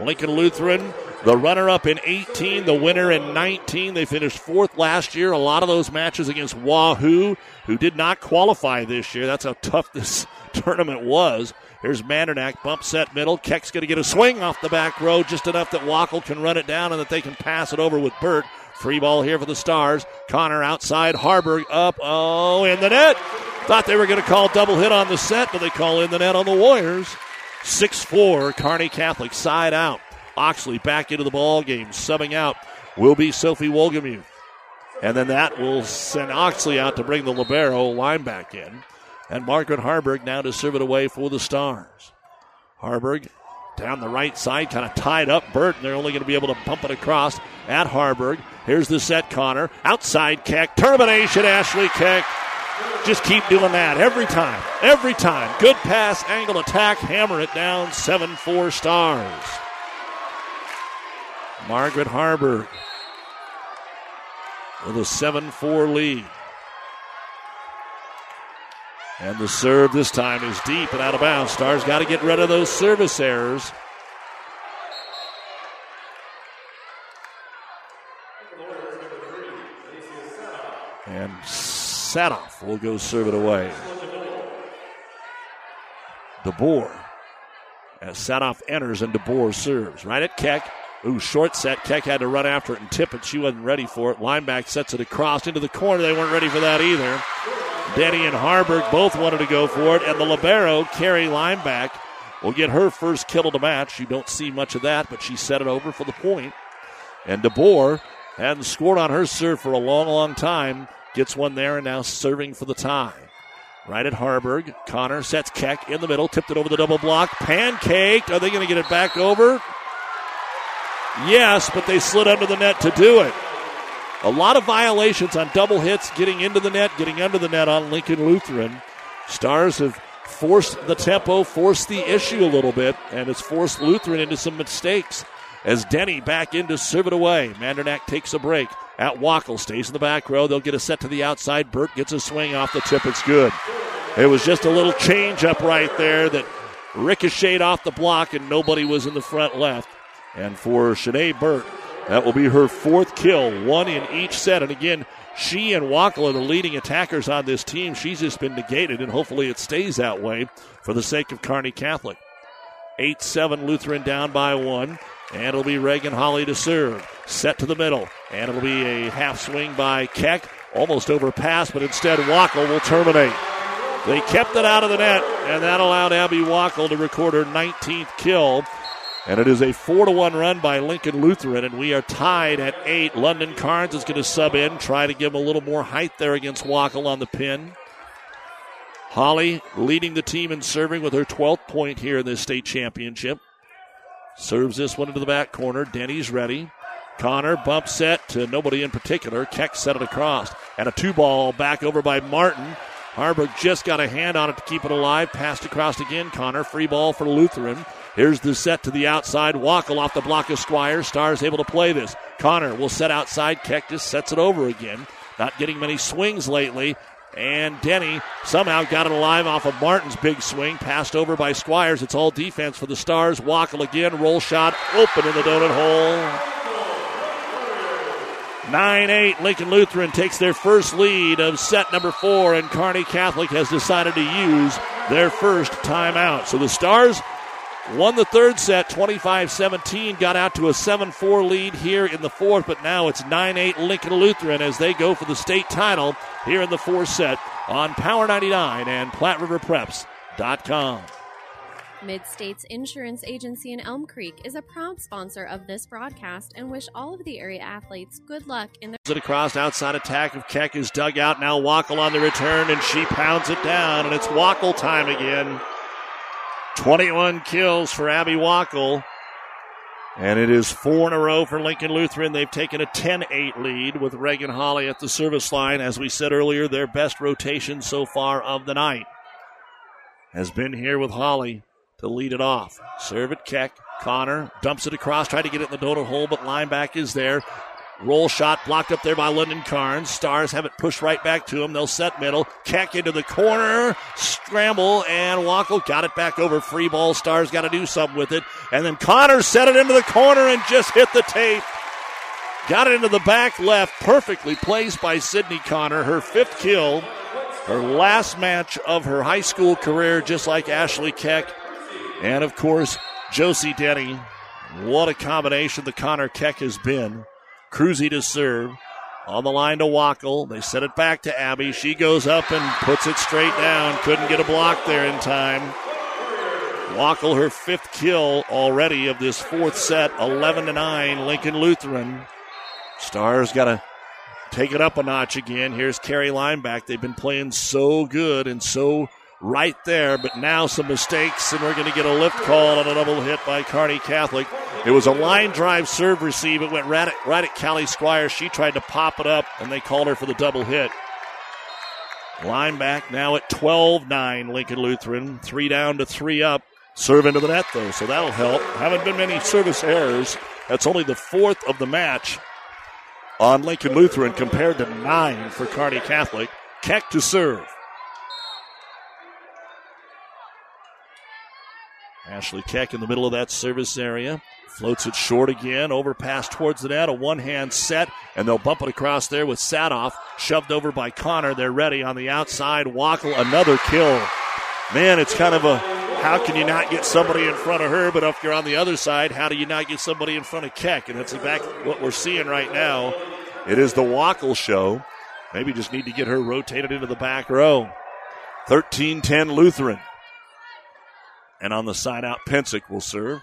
Lincoln Lutheran, the runner up in 18, the winner in 19. They finished fourth last year. A lot of those matches against Wahoo, who did not qualify this year. That's how tough this tournament was. Here's Mandernack, bump set middle. Keck's going to get a swing off the back row, just enough that Wackel can run it down and that they can pass it over with Burt. Free ball here for the Stars. Connor outside, Harburg up, oh, in the net. Thought they were going to call double hit on the set, but they call in the net on the Warriors. 6 4, Kearney Catholic side out. Oxley back into the ball game. Subbing out will be Sophie Wolgemuth. And then that will send Oxley out to bring the Libero line back in. And Margaret Harburg now to serve it away for the Stars. Harburg down the right side, kind of tied up Burt, and they're only going to be able to pump it across at Harburg. Here's the set, Connor. Outside kick, Termination, Ashley Keck. Just keep doing that every time. Every time. Good pass, angle attack, hammer it down. 7 4 stars. Margaret Harburg with a 7 4 lead. And the serve this time is deep and out of bounds. Stars got to get rid of those service errors. And Sadoff will go serve it away. DeBoer. As Sadoff enters and DeBoer serves. Right at Keck. Ooh, short set. Keck had to run after it and tip it. She wasn't ready for it. Lineback sets it across into the corner. They weren't ready for that either. Denny and Harburg both wanted to go for it, and the Libero, Carrie Lineback, will get her first kill of the match. You don't see much of that, but she set it over for the point. And DeBoer hadn't scored on her serve for a long, long time. Gets one there and now serving for the tie. Right at Harburg. Connor sets Keck in the middle, tipped it over the double block. Pancaked. Are they going to get it back over? Yes, but they slid under the net to do it. A lot of violations on double hits, getting into the net, getting under the net on Lincoln Lutheran. Stars have forced the tempo, forced the issue a little bit, and it's forced Lutheran into some mistakes. As Denny back in to serve it away. Mandernack takes a break. At Wackel stays in the back row. They'll get a set to the outside. Burt gets a swing off the tip. It's good. It was just a little change up right there that ricocheted off the block, and nobody was in the front left. And for Shanae Burt, that will be her fourth kill, one in each set. And again, she and Wackel are the leading attackers on this team. She's just been negated, and hopefully it stays that way for the sake of Kearney Catholic. 8 7 Lutheran down by one. And it'll be Reagan Holly to serve. Set to the middle. And it'll be a half swing by Keck. Almost overpassed, but instead Wackel will terminate. They kept it out of the net, and that allowed Abby Wackel to record her 19th kill. And it is a 4 to 1 run by Lincoln Lutheran, and we are tied at 8. London Carnes is going to sub in, try to give him a little more height there against Wackel on the pin. Holly leading the team in serving with her 12th point here in this state championship. Serves this one into the back corner. Denny's ready. Connor bump set to nobody in particular. Keck set it across. and a two ball back over by Martin. Harburg just got a hand on it to keep it alive. Passed across again. Connor, free ball for Lutheran. Here's the set to the outside. Wackel off the block of Squires. Stars able to play this. Connor will set outside. Keck just sets it over again. Not getting many swings lately. And Denny somehow got it alive off of Martin's big swing. Passed over by Squires. It's all defense for the Stars. Wackel again. Roll shot open in the donut hole. 9 8. Lincoln Lutheran takes their first lead of set number four, and Kearney Catholic has decided to use their first timeout. So the Stars won the third set 25 17, got out to a 7 4 lead here in the fourth, but now it's 9 8 Lincoln Lutheran as they go for the state title here in the fourth set on Power 99 and PlatteRiverPreps.com. Mid-States Insurance Agency in Elm Creek is a proud sponsor of this broadcast and wish all of the area athletes good luck in their. It across outside attack of Keck is dug out. Now Wackel on the return, and she pounds it down, and it's Wackel time again. 21 kills for Abby Wackel. And it is four in a row for Lincoln Lutheran. They've taken a 10 8 lead with Reagan Holly at the service line. As we said earlier, their best rotation so far of the night has been here with Holly to lead it off. Serve it, Keck. Connor dumps it across, tried to get it in the donut hole, but Lineback is there. Roll shot blocked up there by Lyndon Carnes. Stars have it pushed right back to him. They'll set middle. Keck into the corner. Scramble and Wackel got it back over. Free ball. Stars got to do something with it. And then Connor set it into the corner and just hit the tape. Got it into the back left. Perfectly placed by Sydney Connor. Her fifth kill. Her last match of her high school career, just like Ashley Keck. And of course, Josie Denny. What a combination the Connor Keck has been. Cruzy to serve. On the line to Wackel. They set it back to Abby. She goes up and puts it straight down. Couldn't get a block there in time. Wackel, her fifth kill already of this fourth set. 11 to 9. Lincoln Lutheran. Stars got to take it up a notch again. Here's Carrie Lineback. They've been playing so good and so right there, but now some mistakes, and we're going to get a lift call on a double hit by Kearney Catholic. It was a line drive serve receive. It went right at, right at Callie Squire. She tried to pop it up, and they called her for the double hit. Lineback now at 12 9, Lincoln Lutheran. Three down to three up. Serve into the net, though, so that'll help. Haven't been many service errors. That's only the fourth of the match on Lincoln Lutheran compared to nine for Kearney Catholic. Keck to serve. Ashley Keck in the middle of that service area. Floats it short again, overpass towards the net, a one hand set, and they'll bump it across there with Sadoff. Shoved over by Connor. They're ready on the outside. Wackel, another kill. Man, it's kind of a how can you not get somebody in front of her? But if you're on the other side, how do you not get somebody in front of Keck? And that's exactly what we're seeing right now. It is the Wackel show. Maybe just need to get her rotated into the back row. 13 10 Lutheran. And on the side out, Pensick will serve.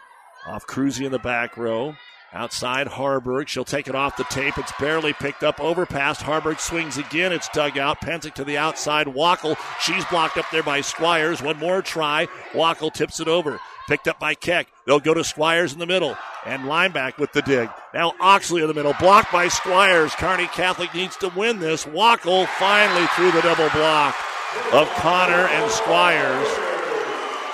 Off Cruzy in the back row. Outside Harburg. She'll take it off the tape. It's barely picked up. Overpass. Harburg swings again. It's dug out. Pensick to the outside. Wackel. She's blocked up there by Squires. One more try. Wackel tips it over. Picked up by Keck. They'll go to Squires in the middle. And Lineback with the dig. Now Oxley in the middle. Blocked by Squires. Kearney Catholic needs to win this. Wackel finally through the double block of Connor and Squires.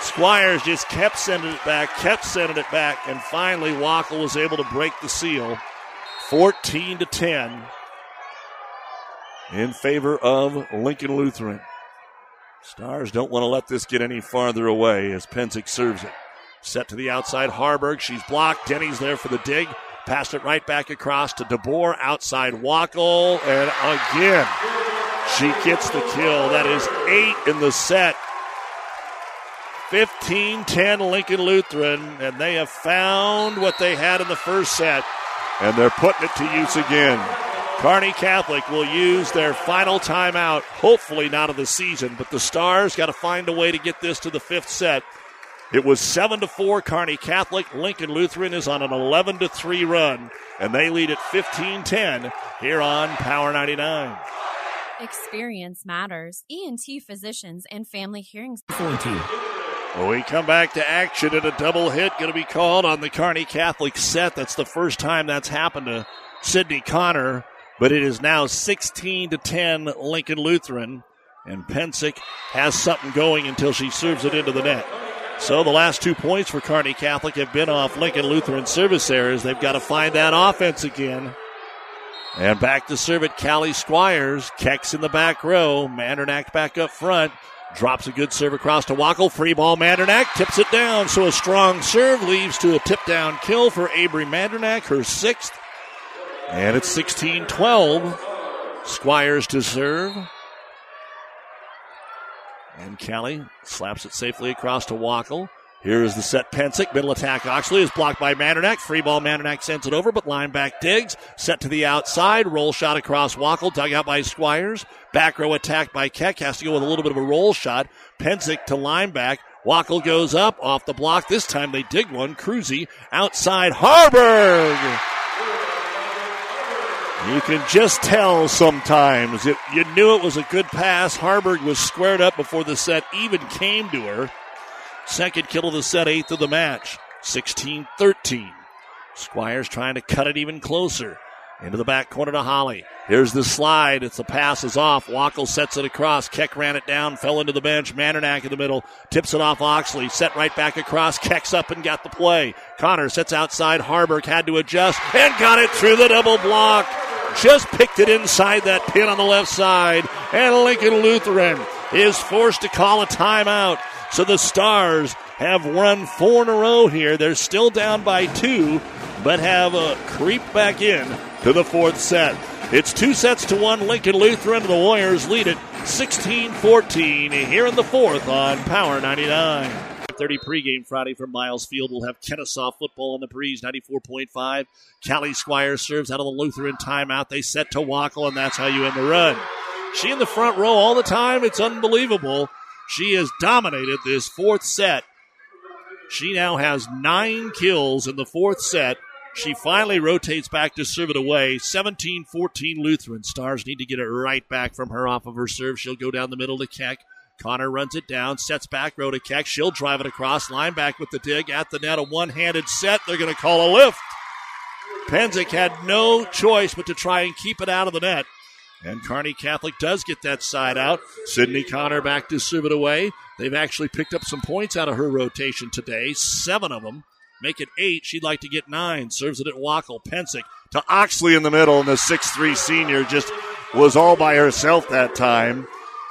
Squires just kept sending it back, kept sending it back, and finally Wackel was able to break the seal. 14 to 10 in favor of Lincoln Lutheran. Stars don't want to let this get any farther away as Pensick serves it. Set to the outside, Harburg. She's blocked. Denny's there for the dig. Passed it right back across to DeBoer. Outside Wackel. And again, she gets the kill. That is eight in the set 15 10 Lincoln Lutheran, and they have found what they had in the first set, and they're putting it to use again. Kearney Catholic will use their final timeout, hopefully not of the season, but the Stars got to find a way to get this to the fifth set. It was 7 to 4 Kearney Catholic. Lincoln Lutheran is on an 11 to 3 run, and they lead at 15 10 here on Power 99. Experience matters. ENT physicians and family hearing. 14. We come back to action and a double hit going to be called on the Kearney Catholic set. That's the first time that's happened to Sydney Connor but it is now 16 to 10 Lincoln Lutheran. And Pensick has something going until she serves it into the net. So the last two points for Kearney Catholic have been off Lincoln Lutheran service errors. They've got to find that offense again. And back to serve it, Callie Squires. Kecks in the back row. Mandernack back up front. Drops a good serve across to Wackel. Free ball, Mandernack tips it down. So a strong serve leads to a tip down kill for Avery Mandernack, her sixth. And it's 16 12. Squires to serve. And Kelly slaps it safely across to Wackel. Here is the set Pensick. Middle attack Oxley is blocked by Mandernack. Free ball Mandernack sends it over, but Lineback digs. Set to the outside. Roll shot across Wackel. Dug out by Squires. Back row attack by Keck. Has to go with a little bit of a roll shot. Pensick to Lineback. Wackel goes up off the block. This time they dig one. Cruzy outside Harburg. You can just tell sometimes. It, you knew it was a good pass. Harburg was squared up before the set even came to her. Second kill of the set, eighth of the match. 16 13. Squires trying to cut it even closer. Into the back corner to Holly. Here's the slide. It's the pass is off. Wackel sets it across. Keck ran it down, fell into the bench. Mandernack in the middle. Tips it off Oxley. Set right back across. Keck's up and got the play. Connor sets outside. Harburg had to adjust and got it through the double block. Just picked it inside that pin on the left side. And Lincoln Lutheran is forced to call a timeout. So the Stars have run four in a row here. They're still down by two, but have uh, creeped back in to the fourth set. It's two sets to one. Lincoln Lutheran and the Warriors lead it 16 14 here in the fourth on Power 99. 30 pregame Friday from Miles Field. We'll have Kenesaw football on the breeze, 94.5. Callie Squire serves out of the Lutheran timeout. They set to Wackel, and that's how you end the run. She in the front row all the time. It's unbelievable. She has dominated this fourth set. She now has nine kills in the fourth set. She finally rotates back to serve it away. 17 14 Lutheran. Stars need to get it right back from her off of her serve. She'll go down the middle to Keck. Connor runs it down, sets back row to Keck. She'll drive it across, Lineback with the dig at the net. A one handed set. They're going to call a lift. Penzick had no choice but to try and keep it out of the net. And Kearney Catholic does get that side out. Sydney Connor back to serve it away. They've actually picked up some points out of her rotation today, seven of them. Make it eight. She'd like to get nine. Serves it at Wackel. Pensick to Oxley in the middle, and the six-three senior just was all by herself that time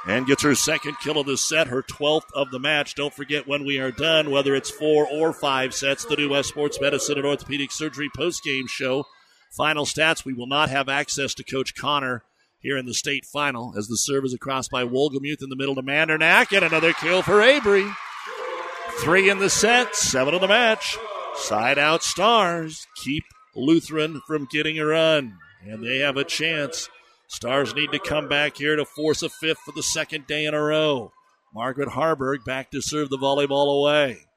and gets her second kill of the set, her 12th of the match. Don't forget when we are done, whether it's four or five sets, the New West Sports Medicine and Orthopedic Surgery post-game show. Final stats, we will not have access to Coach Connor here in the state final as the serve is across by Wolgemuth in the middle to Mandernack, and another kill for Avery. Three in the set, seven in the match. Side out stars keep Lutheran from getting a run, and they have a chance. Stars need to come back here to force a fifth for the second day in a row. Margaret Harburg back to serve the volleyball away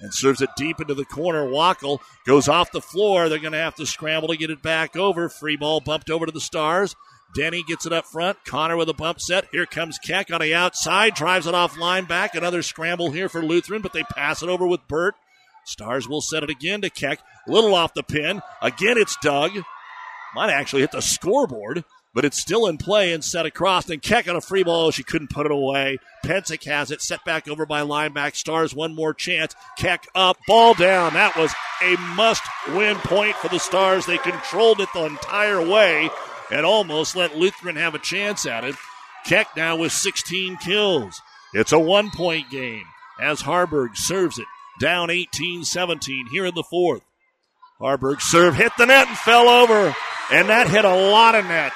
and serves it deep into the corner. Wackel goes off the floor. They're going to have to scramble to get it back over. Free ball bumped over to the Stars. Denny gets it up front. Connor with a bump set. Here comes Keck on the outside. Drives it off Lineback. Another scramble here for Lutheran, but they pass it over with Burt. Stars will set it again to Keck. Little off the pin. Again, it's dug. Might actually hit the scoreboard, but it's still in play and set across. And Keck on a free ball. She couldn't put it away. Pensick has it. Set back over by Lineback. Stars one more chance. Keck up. Ball down. That was a must win point for the Stars. They controlled it the entire way and almost let Lutheran have a chance at it. Keck now with 16 kills. It's a one point game as Harburg serves it down 18 17 here in the fourth. Harburg serve hit the net and fell over, and that hit a lot of net.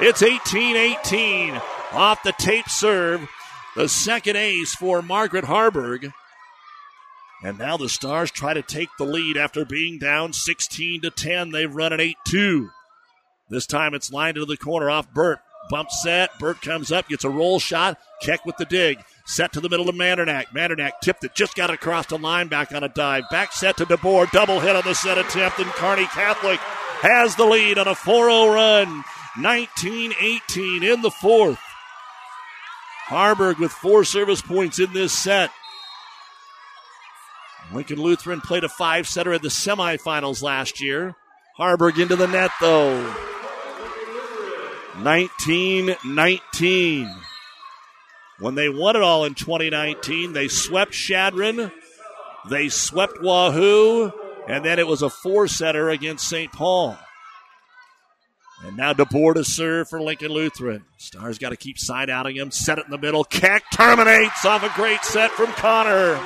It's 18 18 off the tape serve. The second ace for Margaret Harburg. And now the Stars try to take the lead after being down 16 to 10. They've run an 8 2. This time it's lined into the corner off Burt. Bump set. Burt comes up, gets a roll shot. Keck with the dig. Set to the middle of Mandernack. Mandernack tipped it, just got across the line back on a dive. Back set to DeBoer. Double hit on the set attempt, and Kearney Catholic has the lead on a 4 0 run. 19 18 in the fourth. Harburg with four service points in this set. Lincoln Lutheran played a five setter in the semifinals last year. Harburg into the net, though. 19 19. When they won it all in 2019, they swept Chadron, they swept Wahoo, and then it was a four setter against St. Paul. And now DeBoer to serve for Lincoln Lutheran. Stars got to keep side outing him. Set it in the middle. Keck terminates off a great set from Connor.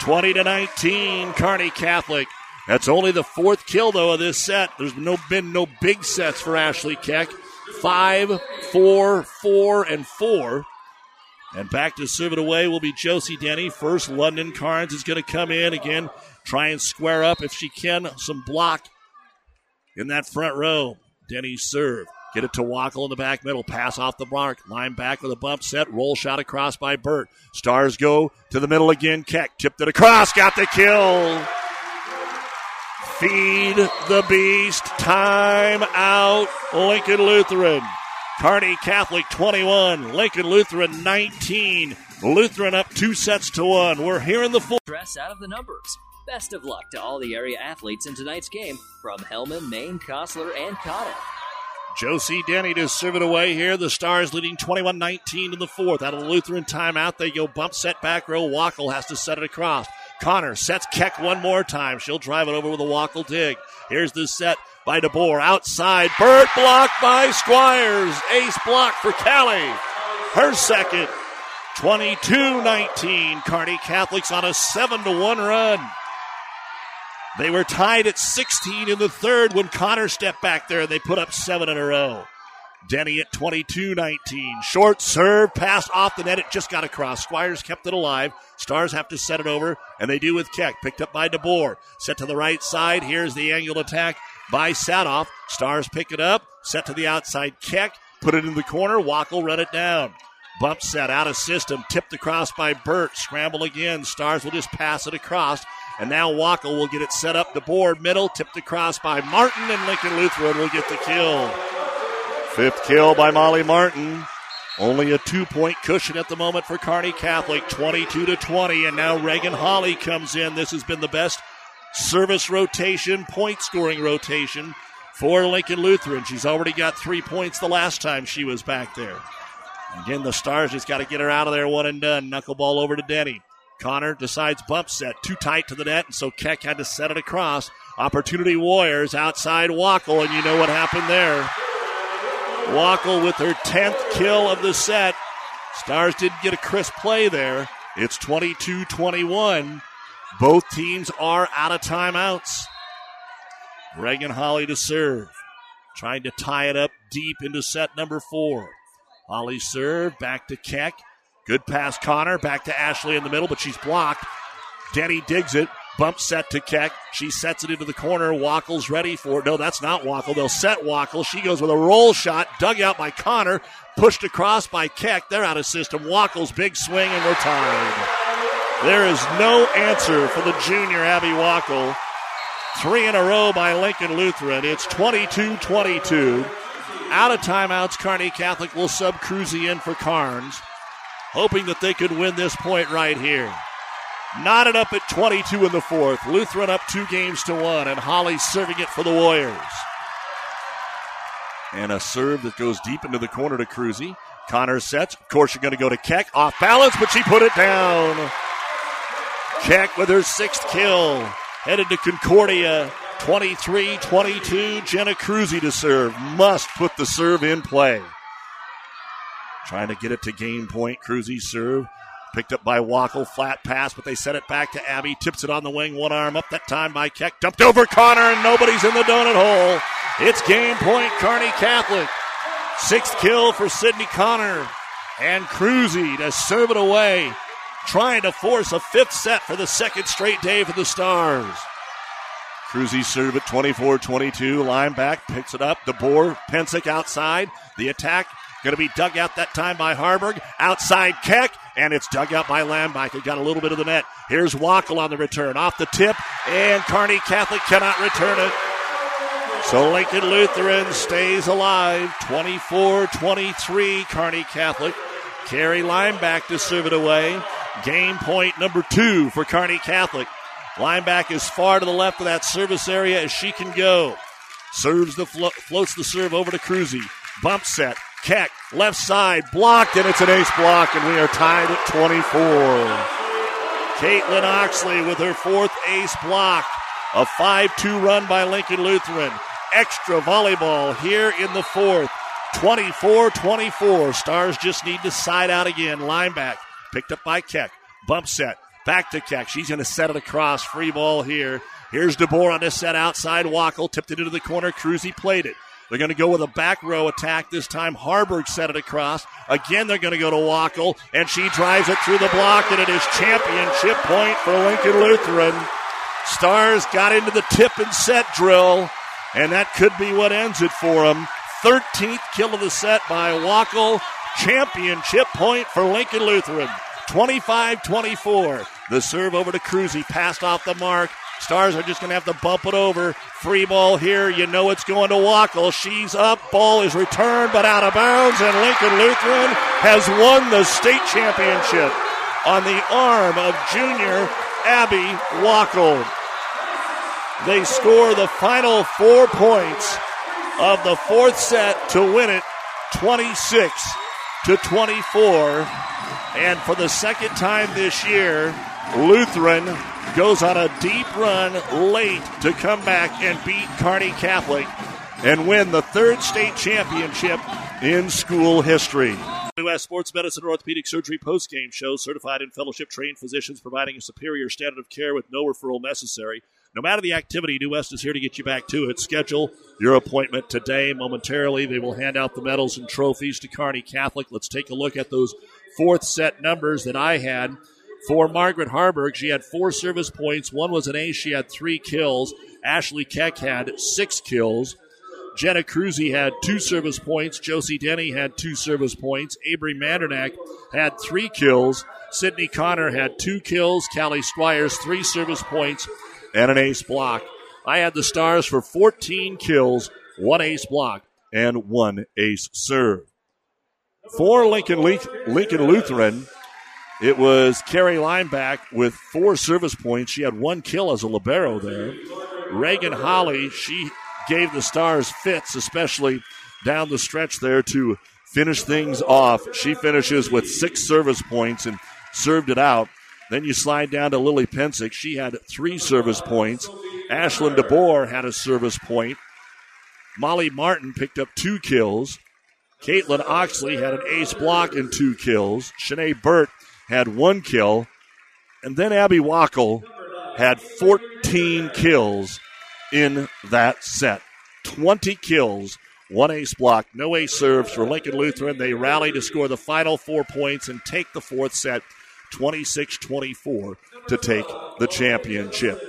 20 to 19, Kearney Catholic. That's only the fourth kill though of this set. There's no been no big sets for Ashley Keck. Five, four, four, and four. And back to serve it away will be Josie Denny. First, London Carnes is going to come in again, try and square up if she can. Some block in that front row. Denny serve. Get it to Wackel in the back middle. Pass off the mark. Lineback with a bump set. Roll shot across by Burt. Stars go to the middle again. Keck tipped it across. Got the kill. Feed the beast. Time out. Lincoln Lutheran. Kearney Catholic 21. Lincoln Lutheran 19. Lutheran up two sets to one. We're here in the full. dress out of the numbers. Best of luck to all the area athletes in tonight's game from Hellman, Maine, Kostler, and Cotton. Josie Denny to serve it away here. The Stars leading 21 19 in the fourth. Out of the Lutheran timeout, they go bump set back row. Wackel has to set it across. Connor sets Keck one more time. She'll drive it over with a Wackel dig. Here's the set by DeBoer outside. Burt blocked by Squires. Ace block for Callie. Her second. 22 19. Kearney Catholics on a 7 to 1 run. They were tied at 16 in the third when Connor stepped back there and they put up seven in a row. Denny at 22 19. Short serve, pass off the net. It just got across. Squires kept it alive. Stars have to set it over, and they do with Keck. Picked up by DeBoer. Set to the right side. Here's the angled attack by Sadoff. Stars pick it up. Set to the outside. Keck. Put it in the corner. Wackel run it down. Bump set out of system. Tipped across by Burt. Scramble again. Stars will just pass it across. And now Wackel will get it set up the board middle, tipped across by Martin, and Lincoln Lutheran will get the kill. Fifth kill by Molly Martin. Only a two point cushion at the moment for Kearney Catholic, 22 to 20. And now Reagan Holly comes in. This has been the best service rotation, point scoring rotation for Lincoln Lutheran. She's already got three points the last time she was back there. Again, the Stars just got to get her out of there one and done. Knuckleball over to Denny. Connor decides bump set too tight to the net, and so Keck had to set it across. Opportunity Warriors outside Wackel, and you know what happened there. Wackel with her 10th kill of the set. Stars didn't get a crisp play there. It's 22 21. Both teams are out of timeouts. Reagan Holly to serve. Trying to tie it up deep into set number four. Holly serve, back to Keck. Good pass, Connor. Back to Ashley in the middle, but she's blocked. Denny digs it. Bump set to Keck. She sets it into the corner. Wackel's ready for it. No, that's not Wackel. They'll set Wackel. She goes with a roll shot, dug out by Connor, pushed across by Keck. They're out of system. Wackel's big swing, and we're tied. There is no answer for the junior Abby Wackel. Three in a row by Lincoln Lutheran. It's 22 22. Out of timeouts, Kearney Catholic will sub Cruzy in for Carnes, hoping that they could win this point right here. Knotted up at 22 in the fourth. Lutheran up two games to one, and Holly serving it for the Warriors. And a serve that goes deep into the corner to Cruzy. Connor sets. Of course, you're going to go to Keck. Off balance, but she put it down. Keck with her sixth kill. Headed to Concordia. 23 22. Jenna Cruzy to serve. Must put the serve in play. Trying to get it to game point. Cruzy serve. Picked up by Wackel, flat pass, but they set it back to Abby. Tips it on the wing, one arm up that time by Keck. Dumped over Connor, and nobody's in the donut hole. It's game point, Kearney Catholic. Sixth kill for Sydney Connor. And Cruzy to serve it away, trying to force a fifth set for the second straight day for the Stars. Cruzy serve at 24 22. Lineback, picks it up. DeBoer, Pensick outside. The attack going to be dug out that time by Harburg. Outside Keck, and it's dug out by Lambeck. It got a little bit of the net. Here's Wackel on the return. Off the tip, and Kearney Catholic cannot return it. So Lincoln Lutheran stays alive. 24 23, Kearney Catholic. Carrie Lineback to serve it away. Game point number two for Kearney Catholic. Lineback is far to the left of that service area as she can go. Serves the flo- floats the serve over to Cruzy. Bump set. Keck, left side, blocked, and it's an ace block, and we are tied at 24. Caitlin Oxley with her fourth ace block. A 5 2 run by Lincoln Lutheran. Extra volleyball here in the fourth. 24 24. Stars just need to side out again. Lineback. Picked up by Keck. Bump set. Back to Keck. She's going to set it across. Free ball here. Here's DeBoer on this set outside. Wackel tipped it into the corner. Cruzy played it. They're going to go with a back row attack this time. Harburg set it across. Again, they're going to go to Wackel, and she drives it through the block, and it is championship point for Lincoln Lutheran. Stars got into the tip and set drill, and that could be what ends it for them. 13th kill of the set by Wackel. Championship point for Lincoln Lutheran. 25 24. The serve over to Cruzy, passed off the mark. Stars are just going to have to bump it over. Free ball here. You know it's going to Wackel. She's up. Ball is returned, but out of bounds. And Lincoln Lutheran has won the state championship on the arm of junior Abby Wackel. They score the final four points of the fourth set to win it 26 to 24. And for the second time this year, Lutheran goes on a deep run late to come back and beat Kearney Catholic and win the third state championship in school history. U.S. Sports Medicine or Orthopedic Surgery post-game show. Certified and fellowship trained physicians providing a superior standard of care with no referral necessary. No matter the activity, New West is here to get you back to it. Schedule your appointment today. Momentarily, they will hand out the medals and trophies to Kearney Catholic. Let's take a look at those fourth set numbers that I had for Margaret Harburg. She had four service points. One was an ace. She had three kills. Ashley Keck had six kills. Jenna Cruzy had two service points. Josie Denny had two service points. Avery Mandernack had three kills. Sydney Connor had two kills. Callie Squires, three service points and an ace block. I had the Stars for 14 kills, one ace block, and one ace serve. For Lincoln, Lincoln Lutheran, it was Carrie Lineback with four service points. She had one kill as a libero there. Reagan Holly, she gave the Stars fits, especially down the stretch there to finish things off. She finishes with six service points and served it out. Then you slide down to Lily Pensick. She had three service points. Ashlyn DeBoer had a service point. Molly Martin picked up two kills. Caitlin Oxley had an ace block and two kills. Shanae Burt had one kill. And then Abby Wackel had 14 kills in that set. 20 kills, one ace block, no ace serves for Lincoln Lutheran. They rally to score the final four points and take the fourth set 26 24 to take the championship.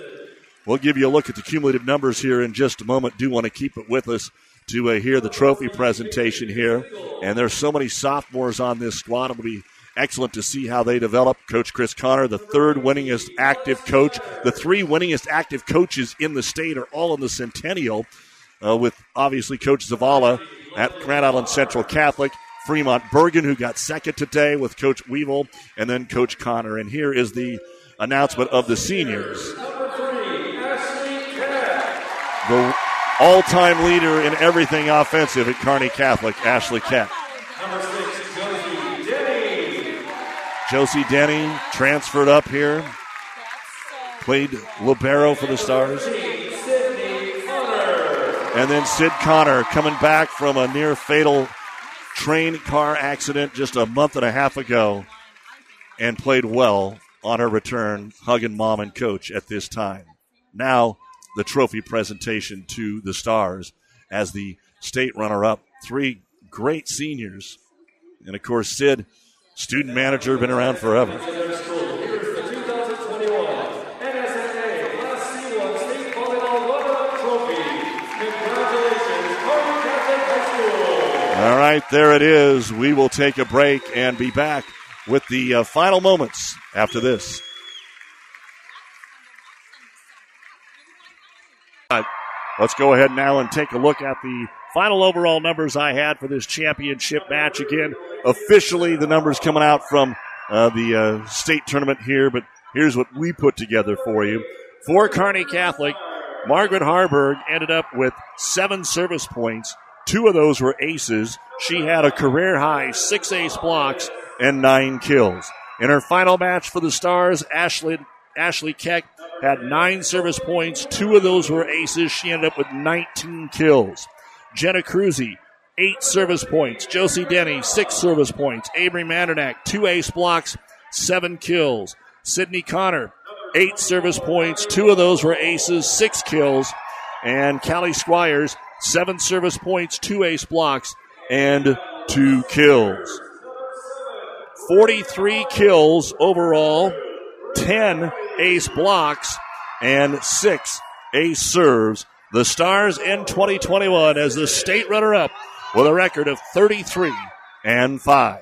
We'll give you a look at the cumulative numbers here in just a moment. Do want to keep it with us to uh, hear the trophy presentation here. And there's so many sophomores on this squad. It'll be excellent to see how they develop. Coach Chris Connor, the third winningest active coach. The three winningest active coaches in the state are all in the Centennial, uh, with obviously Coach Zavala at Grand Island Central Catholic. Fremont Bergan, who got second today with Coach Weevil, and then Coach Connor. And here is the announcement of the seniors. The all time leader in everything offensive at Kearney Catholic, Ashley Keck. Josie Denny transferred up here, played Libero for the Stars. And then Sid Connor coming back from a near fatal train car accident just a month and a half ago and played well on her return, hugging mom and coach at this time. Now, the trophy presentation to the Stars as the state runner up. Three great seniors. And of course, Sid Student manager, been around forever. All right, there it is. We will take a break and be back with the uh, final moments after this. let's go ahead now and take a look at the final overall numbers I had for this championship match. Again, officially the numbers coming out from uh, the uh, state tournament here, but here's what we put together for you. For Kearney Catholic, Margaret Harburg ended up with seven service points, Two of those were aces. She had a career high six ace blocks and nine kills. In her final match for the Stars, Ashley, Ashley Keck had nine service points. Two of those were aces. She ended up with 19 kills. Jenna Cruzy, eight service points. Josie Denny, six service points. Avery Mandernack, two ace blocks, seven kills. Sydney Connor, eight service points. Two of those were aces, six kills. And Callie Squires, seven service points, two ace blocks, and two kills. 43 kills overall, 10 ace blocks, and six ace serves. The Stars in 2021 as the state runner up with a record of 33 and 5.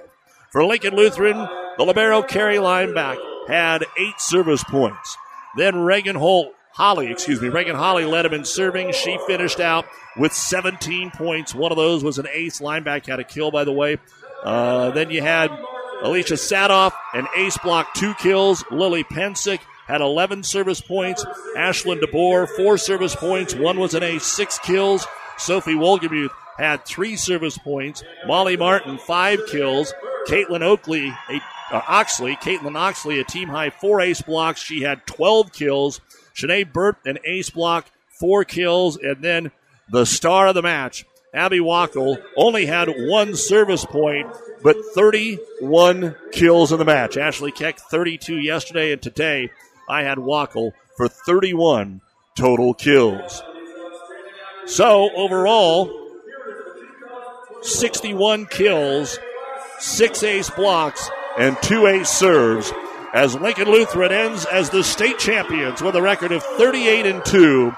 For Lincoln Lutheran, the Libero Carrie Lineback had eight service points. Then Reagan Holt, Holly, excuse me, Reagan Holly led him in serving. She finished out with 17 points. One of those was an ace. Lineback had a kill, by the way. Uh, then you had Alicia Sadoff, an ace block, two kills. Lily Pensick had 11 service points. Ashlyn DeBoer, four service points. One was an ace, six kills. Sophie Wolgemuth had three service points. Molly Martin, five kills. Caitlin Oakley, a, uh, Oxley, Caitlin Oxley, a team high four ace blocks. She had 12 kills. Shanae Burt, an ace block, four kills. And then the star of the match, Abby Wackel, only had one service point, but 31 kills in the match. Ashley Keck, 32 yesterday, and today I had Wackel for 31 total kills. So overall, 61 kills, six ace blocks, and two ace serves as Lincoln Lutheran ends as the state champions with a record of 38 and 2,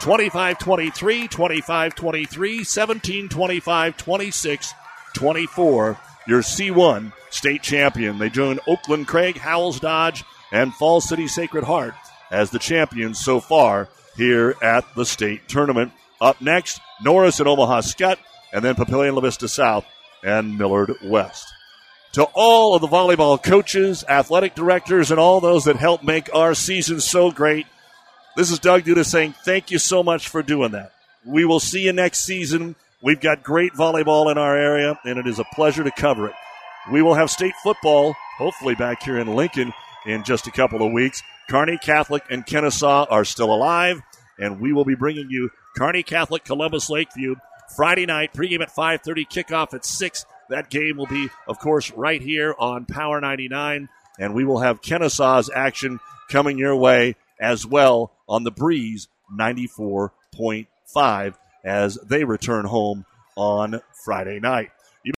25 23, 25 23, 17 25, 26 24. Your C1 state champion. They join Oakland Craig, Howells Dodge, and Falls City Sacred Heart as the champions so far here at the state tournament. Up next, Norris and Omaha Skutt, and then Papillion La Vista South and Millard West. To all of the volleyball coaches, athletic directors, and all those that help make our season so great, this is Doug Duda saying thank you so much for doing that. We will see you next season. We've got great volleyball in our area, and it is a pleasure to cover it. We will have state football, hopefully back here in Lincoln in just a couple of weeks. Kearney Catholic and Kenesaw are still alive, and we will be bringing you Kearney Catholic Columbus Lakeview Friday night, pregame at 5:30, kickoff at 6. That game will be, of course, right here on Power 99, and we will have Kenesaw's action coming your way as well on the Breeze 94.5 as they return home on Friday night.